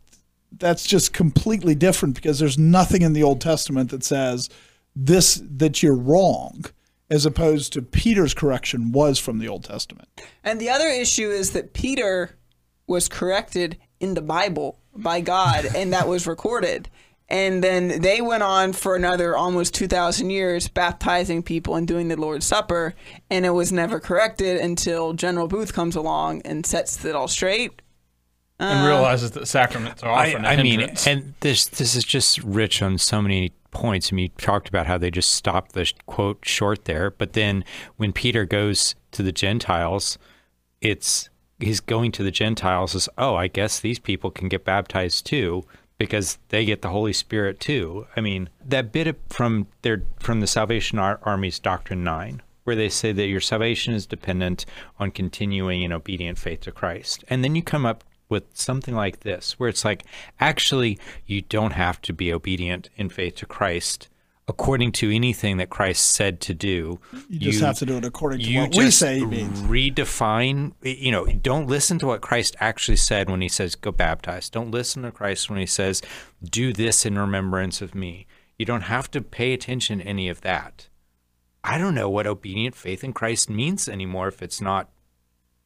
that's just completely different because there's nothing in the Old Testament that says this that you're wrong as opposed to Peter's correction was from the Old Testament. And the other issue is that Peter was corrected in the Bible by God and that was recorded. And then they went on for another almost 2,000 years baptizing people and doing the Lord's Supper. And it was never corrected until General Booth comes along and sets it all straight and uh, realizes that sacraments are often I, I mean, and this this is just rich on so many points. I mean, you talked about how they just stopped the quote short there, but then when Peter goes to the Gentiles, it's he's going to the Gentiles as oh, I guess these people can get baptized too because they get the Holy Spirit too. I mean, that bit from their from the Salvation Army's Doctrine Nine, where they say that your salvation is dependent on continuing in obedient faith to Christ, and then you come up with something like this, where it's like, actually, you don't have to be obedient in faith to Christ according to anything that Christ said to do. You just you, have to do it according to what we say he means. Redefine, you know, don't listen to what Christ actually said when he says, go baptize. Don't listen to Christ when he says, do this in remembrance of me. You don't have to pay attention to any of that. I don't know what obedient faith in Christ means anymore if it's not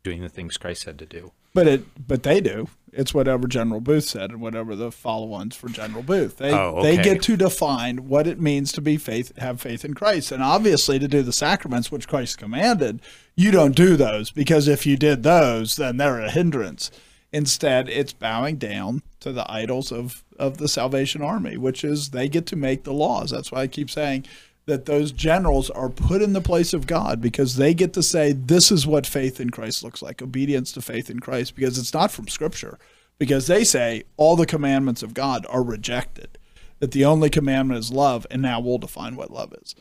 doing the things Christ said to do. But it, but they do. It's whatever General Booth said, and whatever the follow-ons for General Booth. They Oh, they get to define what it means to be faith, have faith in Christ, and obviously to do the sacraments which Christ commanded. You don't do those because if you did those, then they're a hindrance. Instead, it's bowing down to the idols of of the Salvation Army, which is they get to make the laws. That's why I keep saying that those generals are put in the place of God because they get to say this is what faith in Christ looks like, obedience to faith in Christ because it's not from scripture. Because they say all the commandments of God are rejected. That the only commandment is love and now we'll define what love is.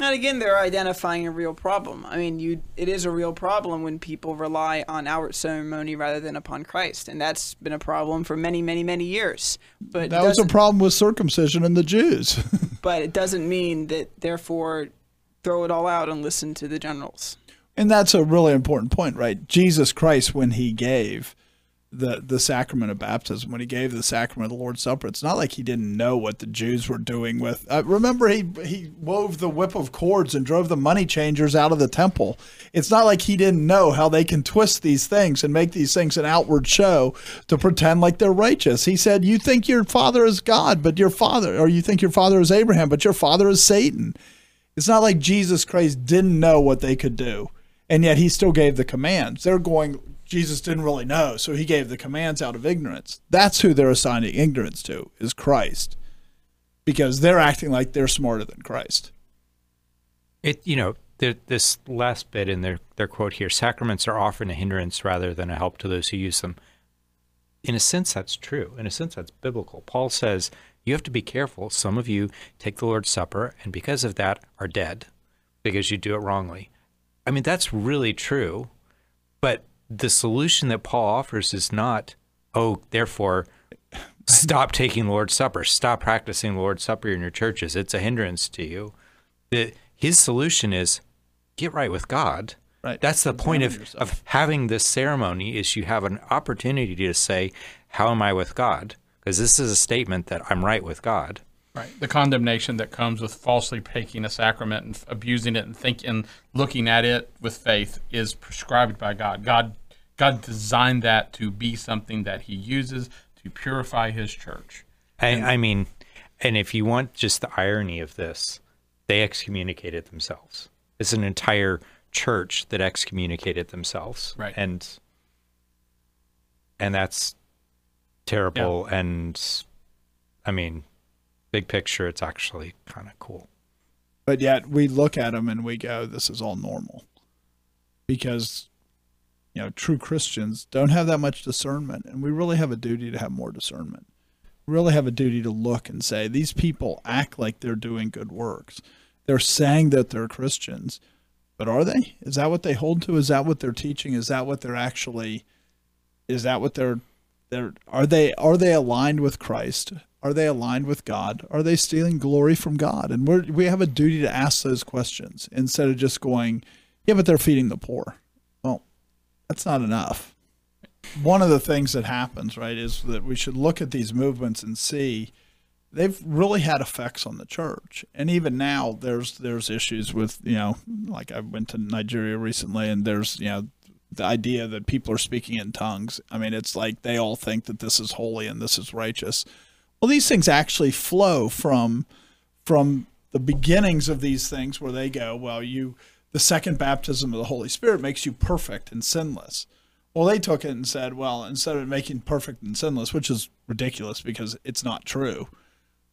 And again, they're identifying a real problem. I mean, you it is a real problem when people rely on outward ceremony rather than upon Christ, and that's been a problem for many, many, many years. But That was a problem with circumcision and the Jews. but it doesn't mean that therefore throw it all out and listen to the generals. And that's a really important point, right? Jesus Christ, when he gave the the sacrament of baptism, when he gave the sacrament of the Lord's Supper, it's not like he didn't know what the Jews were doing with. Uh, remember, he he wove the whip of cords and drove the money changers out of the temple. It's not like he didn't know how they can twist these things and make these things an outward show to pretend like they're righteous. He said, "You think your father is God, but your father, or you think your father is Abraham, but your father is Satan." It's not like Jesus Christ didn't know what they could do, and yet he still gave the commands. They're going, Jesus didn't really know, so he gave the commands out of ignorance. That's who they're assigning ignorance to, is Christ, because they're acting like they're smarter than Christ. It you know this last bit in their their quote here: sacraments are often a hindrance rather than a help to those who use them. In a sense, that's true. In a sense, that's biblical. Paul says you have to be careful. Some of you take the Lord's Supper, and because of that, are dead because you do it wrongly. I mean, that's really true. But the solution that Paul offers is not, oh, therefore, stop taking the Lord's Supper, stop practicing the Lord's Supper in your churches. It's a hindrance to you. The, his solution is get right with God. Right. That's the point of, yourself. of having this ceremony is you have an opportunity to say, how am I with God? Because this is a statement that I'm right with God. Right. The condemnation that comes with falsely taking a sacrament and abusing it and thinking, and looking at it with faith is prescribed by God. God God designed that to be something that he uses to purify his church. I, I mean, and if you want just the irony of this, they excommunicated themselves. It's an entire church that excommunicated themselves, Right. And and that's terrible. And I mean, big picture, it's actually kind of cool. But yet we look at them and we go, this is all normal. Because, you know, true Christians don't have that much discernment. And we really have a duty to have more discernment. We really have a duty to look and say, these people act like they're doing good works. They're saying that they're Christians, but are they? Is that what they hold to? Is that what they're teaching? Is that what they're actually, is that what they're, they're, are they, are they aligned with Christ? Are they aligned with God? Are they stealing glory from God? And we we have a duty to ask those questions instead of just going, yeah, but they're feeding the poor. Well, that's not enough. One of the things that happens, right, is that we should look at these movements and see they've really had effects on the church. And even now, there's there's issues with you know, like I went to Nigeria recently, and there's you know the idea that people are speaking in tongues. I mean, it's like they all think that this is holy and this is righteous. Well, these things actually flow from from the beginnings of these things where they go, well, you the second baptism of the Holy Spirit makes you perfect and sinless. Well, they took it and said, well, instead of making perfect and sinless, which is ridiculous because it's not true,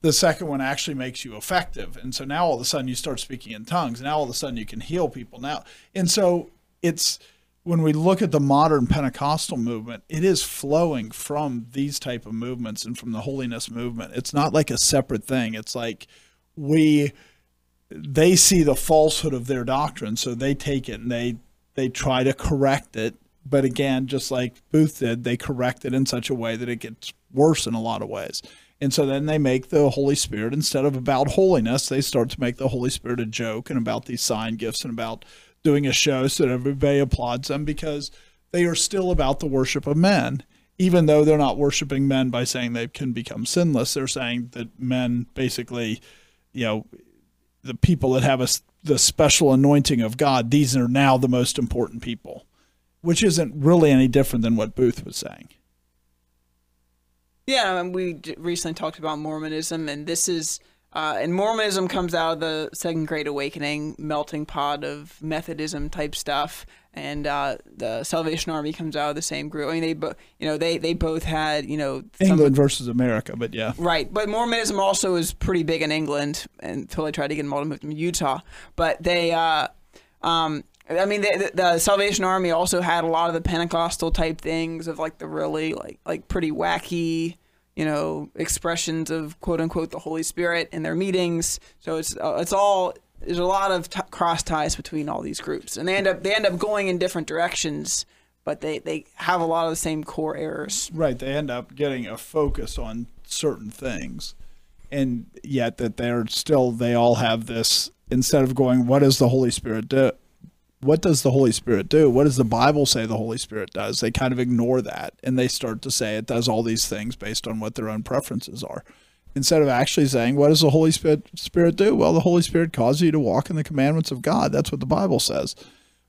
the second one actually makes you effective. And so now all of a sudden you start speaking in tongues. Now all of a sudden you can heal people now. And so it's when we look at the modern Pentecostal movement, it is flowing from these type of movements and from the holiness movement. It's not like a separate thing. It's like we they see the falsehood of their doctrine, so they take it and they they try to correct it. But again, just like Booth did, they correct it in such a way that it gets worse in a lot of ways. And so then they make the Holy Spirit instead of about holiness, they start to make the Holy Spirit a joke and about these sign gifts and about doing a show so that everybody applauds them because they are still about the worship of men. Even though they're not worshiping men by saying they can become sinless, they're saying that men basically, you know, the people that have a, the special anointing of God, these are now the most important people. which isn't really any different than what Booth was saying. Yeah, I mean, we recently talked about Mormonism, and this is, uh, and Mormonism comes out of the Second Great Awakening melting pot of Methodism type stuff, and uh, the Salvation Army comes out of the same group. I mean, they, bo- you know, they they both had, you know, England versus America, but yeah. Right, but Mormonism also is pretty big in England until they tried to get them all to move to Utah. But they, uh, um, I mean, the, the, the Salvation Army also had a lot of the Pentecostal type things of like the really like like pretty wacky, you know, expressions of quote unquote the Holy Spirit in their meetings. So it's uh, it's all there's a lot of t- cross ties between all these groups, and they end up they end up going in different directions, but they they have a lot of the same core errors. Right. They end up getting a focus on certain things. And yet that they're still they all have this instead of going, What does the Holy Spirit do? What does the Holy Spirit do? What does the Bible say the Holy Spirit does? They kind of ignore that and they start to say it does all these things based on what their own preferences are. Instead of actually saying, What does the Holy Spirit do? Well, the Holy Spirit causes you to walk in the commandments of God. That's what the Bible says.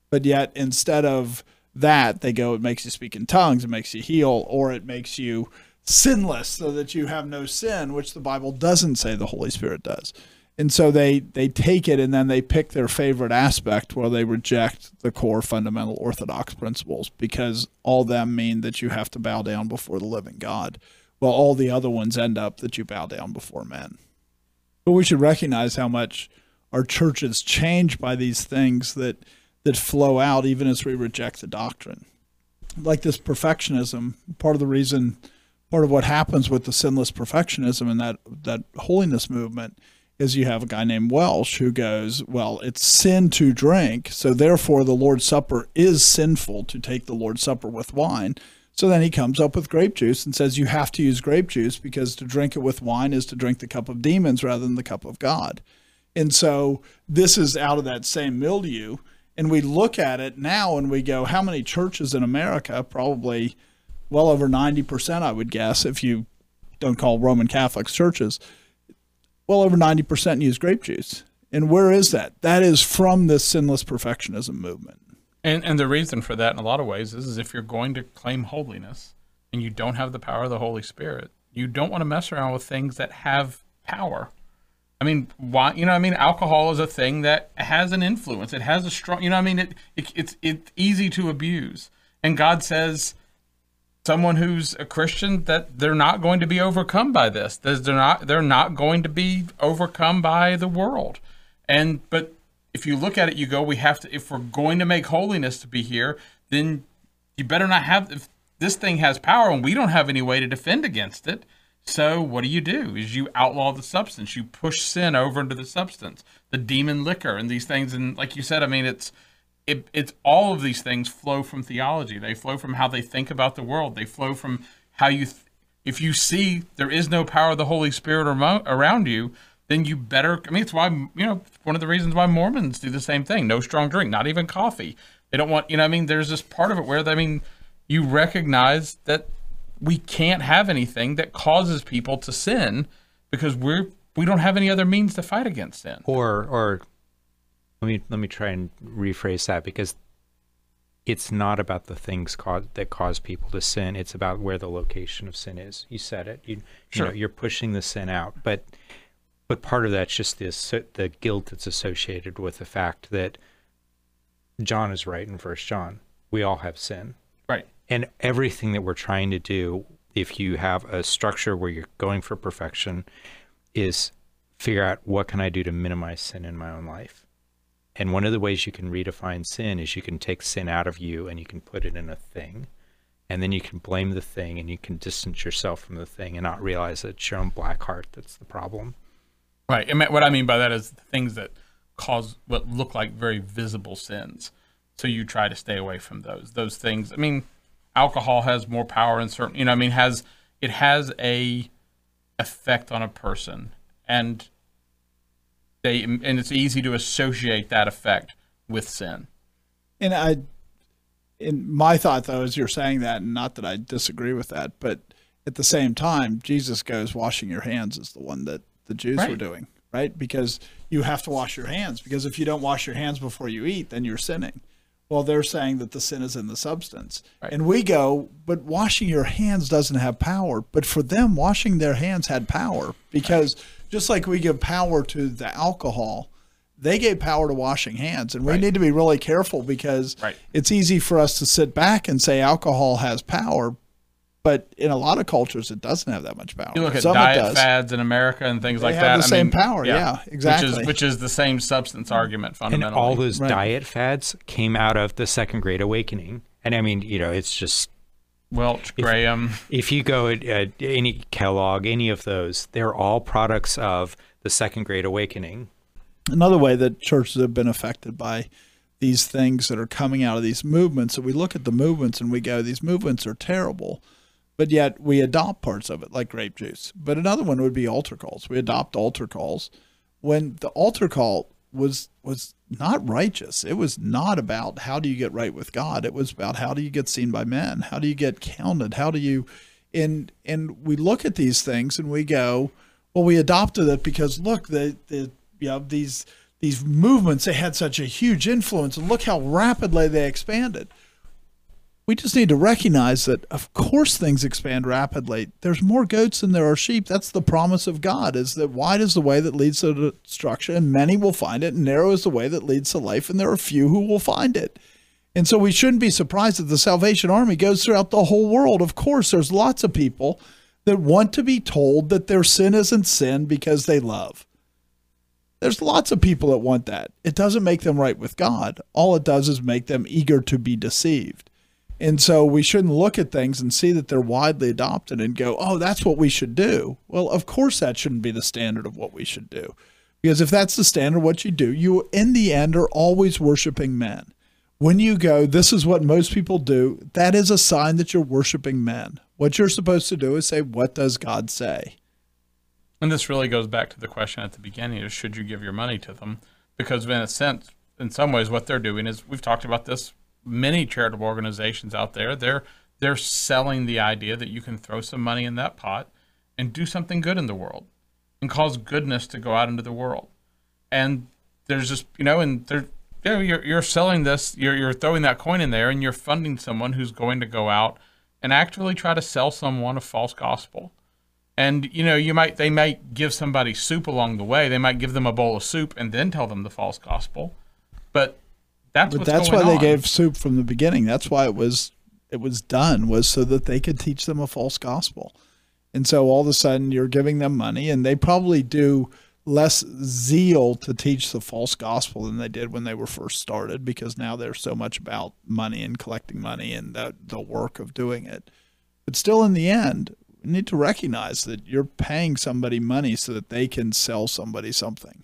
But yet instead of that, they go, it makes you speak in tongues, it makes you heal, or it makes you sinless so that you have no sin, which the Bible doesn't say the Holy Spirit does. And so they, they take it and then they pick their favorite aspect where they reject the core fundamental orthodox principles because all them mean that you have to bow down before the living God. Well, all the other ones end up that you bow down before men. But we should recognize how much our churches change by these things that that flow out even as we reject the doctrine. Like this perfectionism, part of the reason part of what happens with the sinless perfectionism and that that holiness movement is you have a guy named Welch who goes, well, it's sin to drink, so therefore the Lord's Supper is sinful to take the Lord's Supper with wine. So then he comes up with grape juice and says you have to use grape juice because to drink it with wine is to drink the cup of demons rather than the cup of God. And so this is out of that same milieu. And we look at it now and we go, how many churches in America? Probably well over 90%, I would guess, if you don't call Roman Catholics churches. Well over 90% use grape juice. And where is that? That is from this sinless perfectionism movement. And and the reason for that in a lot of ways is, is if you're going to claim holiness and you don't have the power of the Holy Spirit, you don't want to mess around with things that have power. I mean, why? You know, I mean, alcohol is a thing that has an influence. It has a strong. You know, I mean, it, it it's it's easy to abuse. And God says, someone who's a Christian that they're not going to be overcome by this. They're not they're not going to be overcome by the world. And but if you look at it, you go, we have to. If we're going to make holiness to be here, then you better not have. If this thing has power and we don't have any way to defend against it, so what do you do? Is you outlaw the substance. You push sin over into the substance, the demon liquor, and these things. And like you said, I mean, it's it, it's all of these things flow from theology. They flow from how they think about the world. They flow from how you. Th- if you see there is no power of the Holy Spirit around you, then you better. I mean, it's why you know one of the reasons why Mormons do the same thing. No strong drink, not even coffee. They don't want. You know, I mean, there's this part of it where I mean, you recognize that we can't have anything that causes people to sin because we're we don't have any other means to fight against sin. or or let me let me try and rephrase that because it's not about the things cause, that cause people to sin. It's about where the location of sin is. You said it. You, you know Sure. you're pushing the sin out. But but part of that's just this the guilt that's associated with the fact that John is right in first John. We all have sin. Right. and everything that we're trying to do if you have a structure where you're going for perfection is figure out what can i do to minimize sin in my own life and one of the ways you can redefine sin is you can take sin out of you and you can put it in a thing and then you can blame the thing and you can distance yourself from the thing and not realize that it's your own black heart that's the problem Right. And what I mean by that is things that cause what look like very visible sins. So you try to stay away from those. Those things. I mean, alcohol has more power in certain. You know, I mean, has it has a effect on a person, and they and it's easy to associate that effect with sin. And I, in my thought though, as you're saying that, and not that I disagree with that, but at the same time, Jesus goes, washing your hands is the one that the Jews were doing, right? Because you have to wash your hands, because if you don't wash your hands before you eat, then you're sinning. Well, they're saying that the sin is in the substance. Right. And we go, but washing your hands doesn't have power. But for them, washing their hands had power because right. Just like we give power to the alcohol, they gave power to washing hands. And we right. need to be really careful because it's easy for us to sit back and say alcohol has power, but in a lot of cultures, it doesn't have that much power. You look at Some diet fads in America and things they like have that. The I same mean, power, yeah, yeah, exactly. Which is, which is the same substance argument fundamentally. And all those right. diet fads came out of the Second Great Awakening, and I mean, you know, it's just Welch, Graham. If you go at, at any Kellogg, any of those, they're all products of the Second Great Awakening. Another way that churches have been affected by these things that are coming out of these movements, so we look at the movements and we go, these movements are terrible but yet we adopt parts of it like grape juice. But another one would be altar calls. We adopt altar calls when the altar call was was not righteous. It was not about how do you get right with God. It was about how do you get seen by men? How do you get counted? How do you and and we look at these things and we go, well, we adopted it because look, the the you know these these movements they had such a huge influence and look how rapidly they expanded we just need to recognize that of course things expand rapidly there's more goats than there are sheep that's the promise of god is that wide is the way that leads to destruction and many will find it and narrow is the way that leads to life and there are few who will find it and so we shouldn't be surprised that the salvation army goes throughout the whole world of course there's lots of people that want to be told that their sin isn't sin because they love there's lots of people that want that. It doesn't make them right with God. All it does is make them eager to be deceived. And so we shouldn't look at things and see that they're widely adopted and go, oh, that's what we should do. Well, of course, that shouldn't be the standard of what we should do. Because if that's the standard what you do, you, in the end, are always worshiping men. When you go, this is what most people do, that is a sign that you're worshiping men. What you're supposed to do is say, what does God say? And this really goes back to the question at the beginning is should you give your money to them? Because in a sense, in some ways, what they're doing is we've talked about this many charitable organizations out there. They're they're selling the idea that you can throw some money in that pot and do something good in the world and cause goodness to go out into the world. And there's just you know, and they're you know, you're you're selling this, you're you're throwing that coin in there, and you're funding someone who's going to go out and actually try to sell someone a false gospel. And you know, you might they might give somebody soup along the way. They might give them a bowl of soup and then tell them the false gospel. But that's but that's why on. they gave soup from the beginning. That's why it was it was done was so that they could teach them a false gospel. And so all of a sudden you're giving them money and they probably do less zeal to teach the false gospel than they did when they were first started because now there's so much about money and collecting money and the, the work of doing it. But still in the end, we need to recognize that you're paying somebody money so that they can sell somebody something.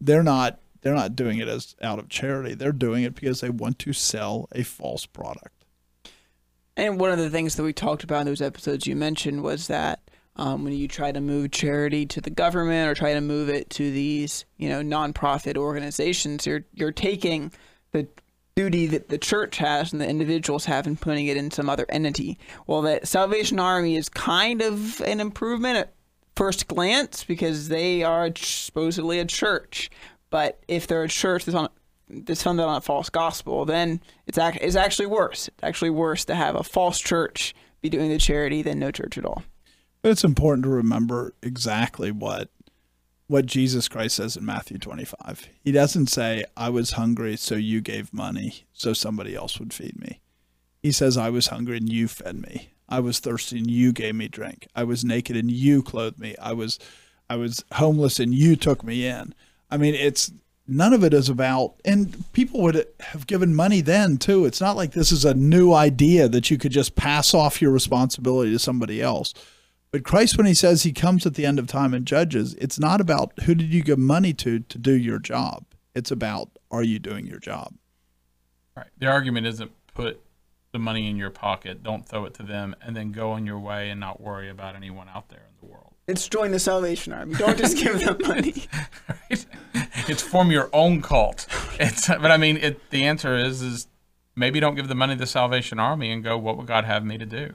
They're not they're not doing it as out of charity. They're doing it because they want to sell a false product. And one of the things that we talked about in those episodes you mentioned was that um, when you try to move charity to the government or try to move it to these, you know, nonprofit organizations, you're you're taking the duty that the church has and the individuals have and putting it in some other entity. Well, that Salvation Army is kind of an improvement at first glance because they are supposedly a church. But if they're a church that's on that's founded on a false gospel, then it's ac- it's actually worse. It's actually worse to have a false church be doing the charity than no church at all. But it's important to remember exactly what what Jesus Christ says in Matthew 25. He doesn't say, I was hungry, so you gave money, so somebody else would feed me. He says, I was hungry and you fed me. I was thirsty and you gave me drink. I was naked and you clothed me. I was I was homeless and you took me in. I mean, it's none of it is about, and people would have given money then too. It's not like this is a new idea that you could just pass off your responsibility to somebody else. But Christ, when he says he comes at the end of time and judges, it's not about who did you give money to to do your job. It's about are you doing your job? Right. The argument isn't put the money in your pocket, don't throw it to them, and then go on your way and not worry about anyone out there. It's join the Salvation Army. Don't just give them money. right? It's form your own cult. It's, but I mean, it, the answer is is maybe don't give the money to the Salvation Army and go, what would God have me to do?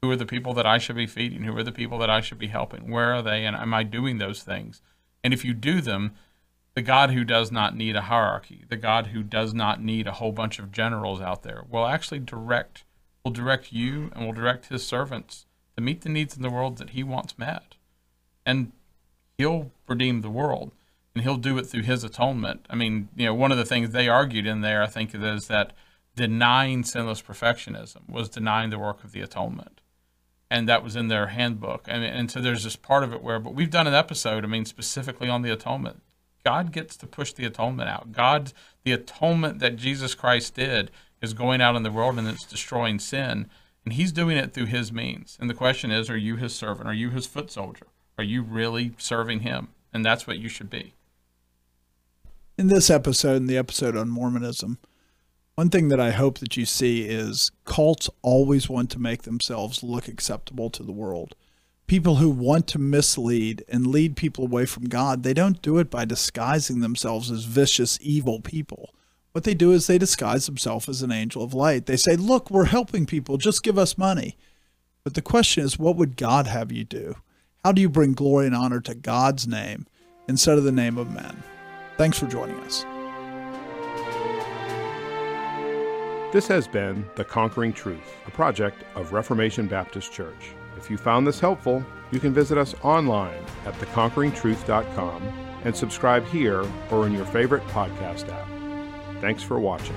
Who are the people that I should be feeding? Who are the people that I should be helping? Where are they? And am I doing those things? And if you do them, the God who does not need a hierarchy, the God who does not need a whole bunch of generals out there, will actually direct will direct you and will direct his servants to meet the needs in the world that he wants met. And he'll redeem the world and he'll do it through his atonement. I mean, you know, one of the things they argued in there, I think, is that denying sinless perfectionism was denying the work of the atonement. And that was in their handbook. And, and so there's this part of it where, but we've done an episode, I mean, specifically on the atonement. God gets to push the atonement out. God, the atonement that Jesus Christ did is going out in the world and it's destroying sin. And he's doing it through his means. And the question is, are you his servant? Are you his foot soldier? Are you really serving him? And that's what you should be. In this episode, in the episode on Mormonism, one thing that I hope that you see is cults always want to make themselves look acceptable to the world people who want to mislead and lead people away from God, they don't do it by disguising themselves as vicious, evil people. What they do is they disguise themselves as an angel of light. They say, Look, we're helping people, just give us money. But the question is, what would God have you do? How do you bring glory and honor to God's name instead of the name of men? Thanks for joining us. This has been The Conquering Truth, a project of Reformation Baptist Church. If you found this helpful, you can visit us online at theconqueringtruth.com and subscribe here or in your favorite podcast app. Thanks for watching.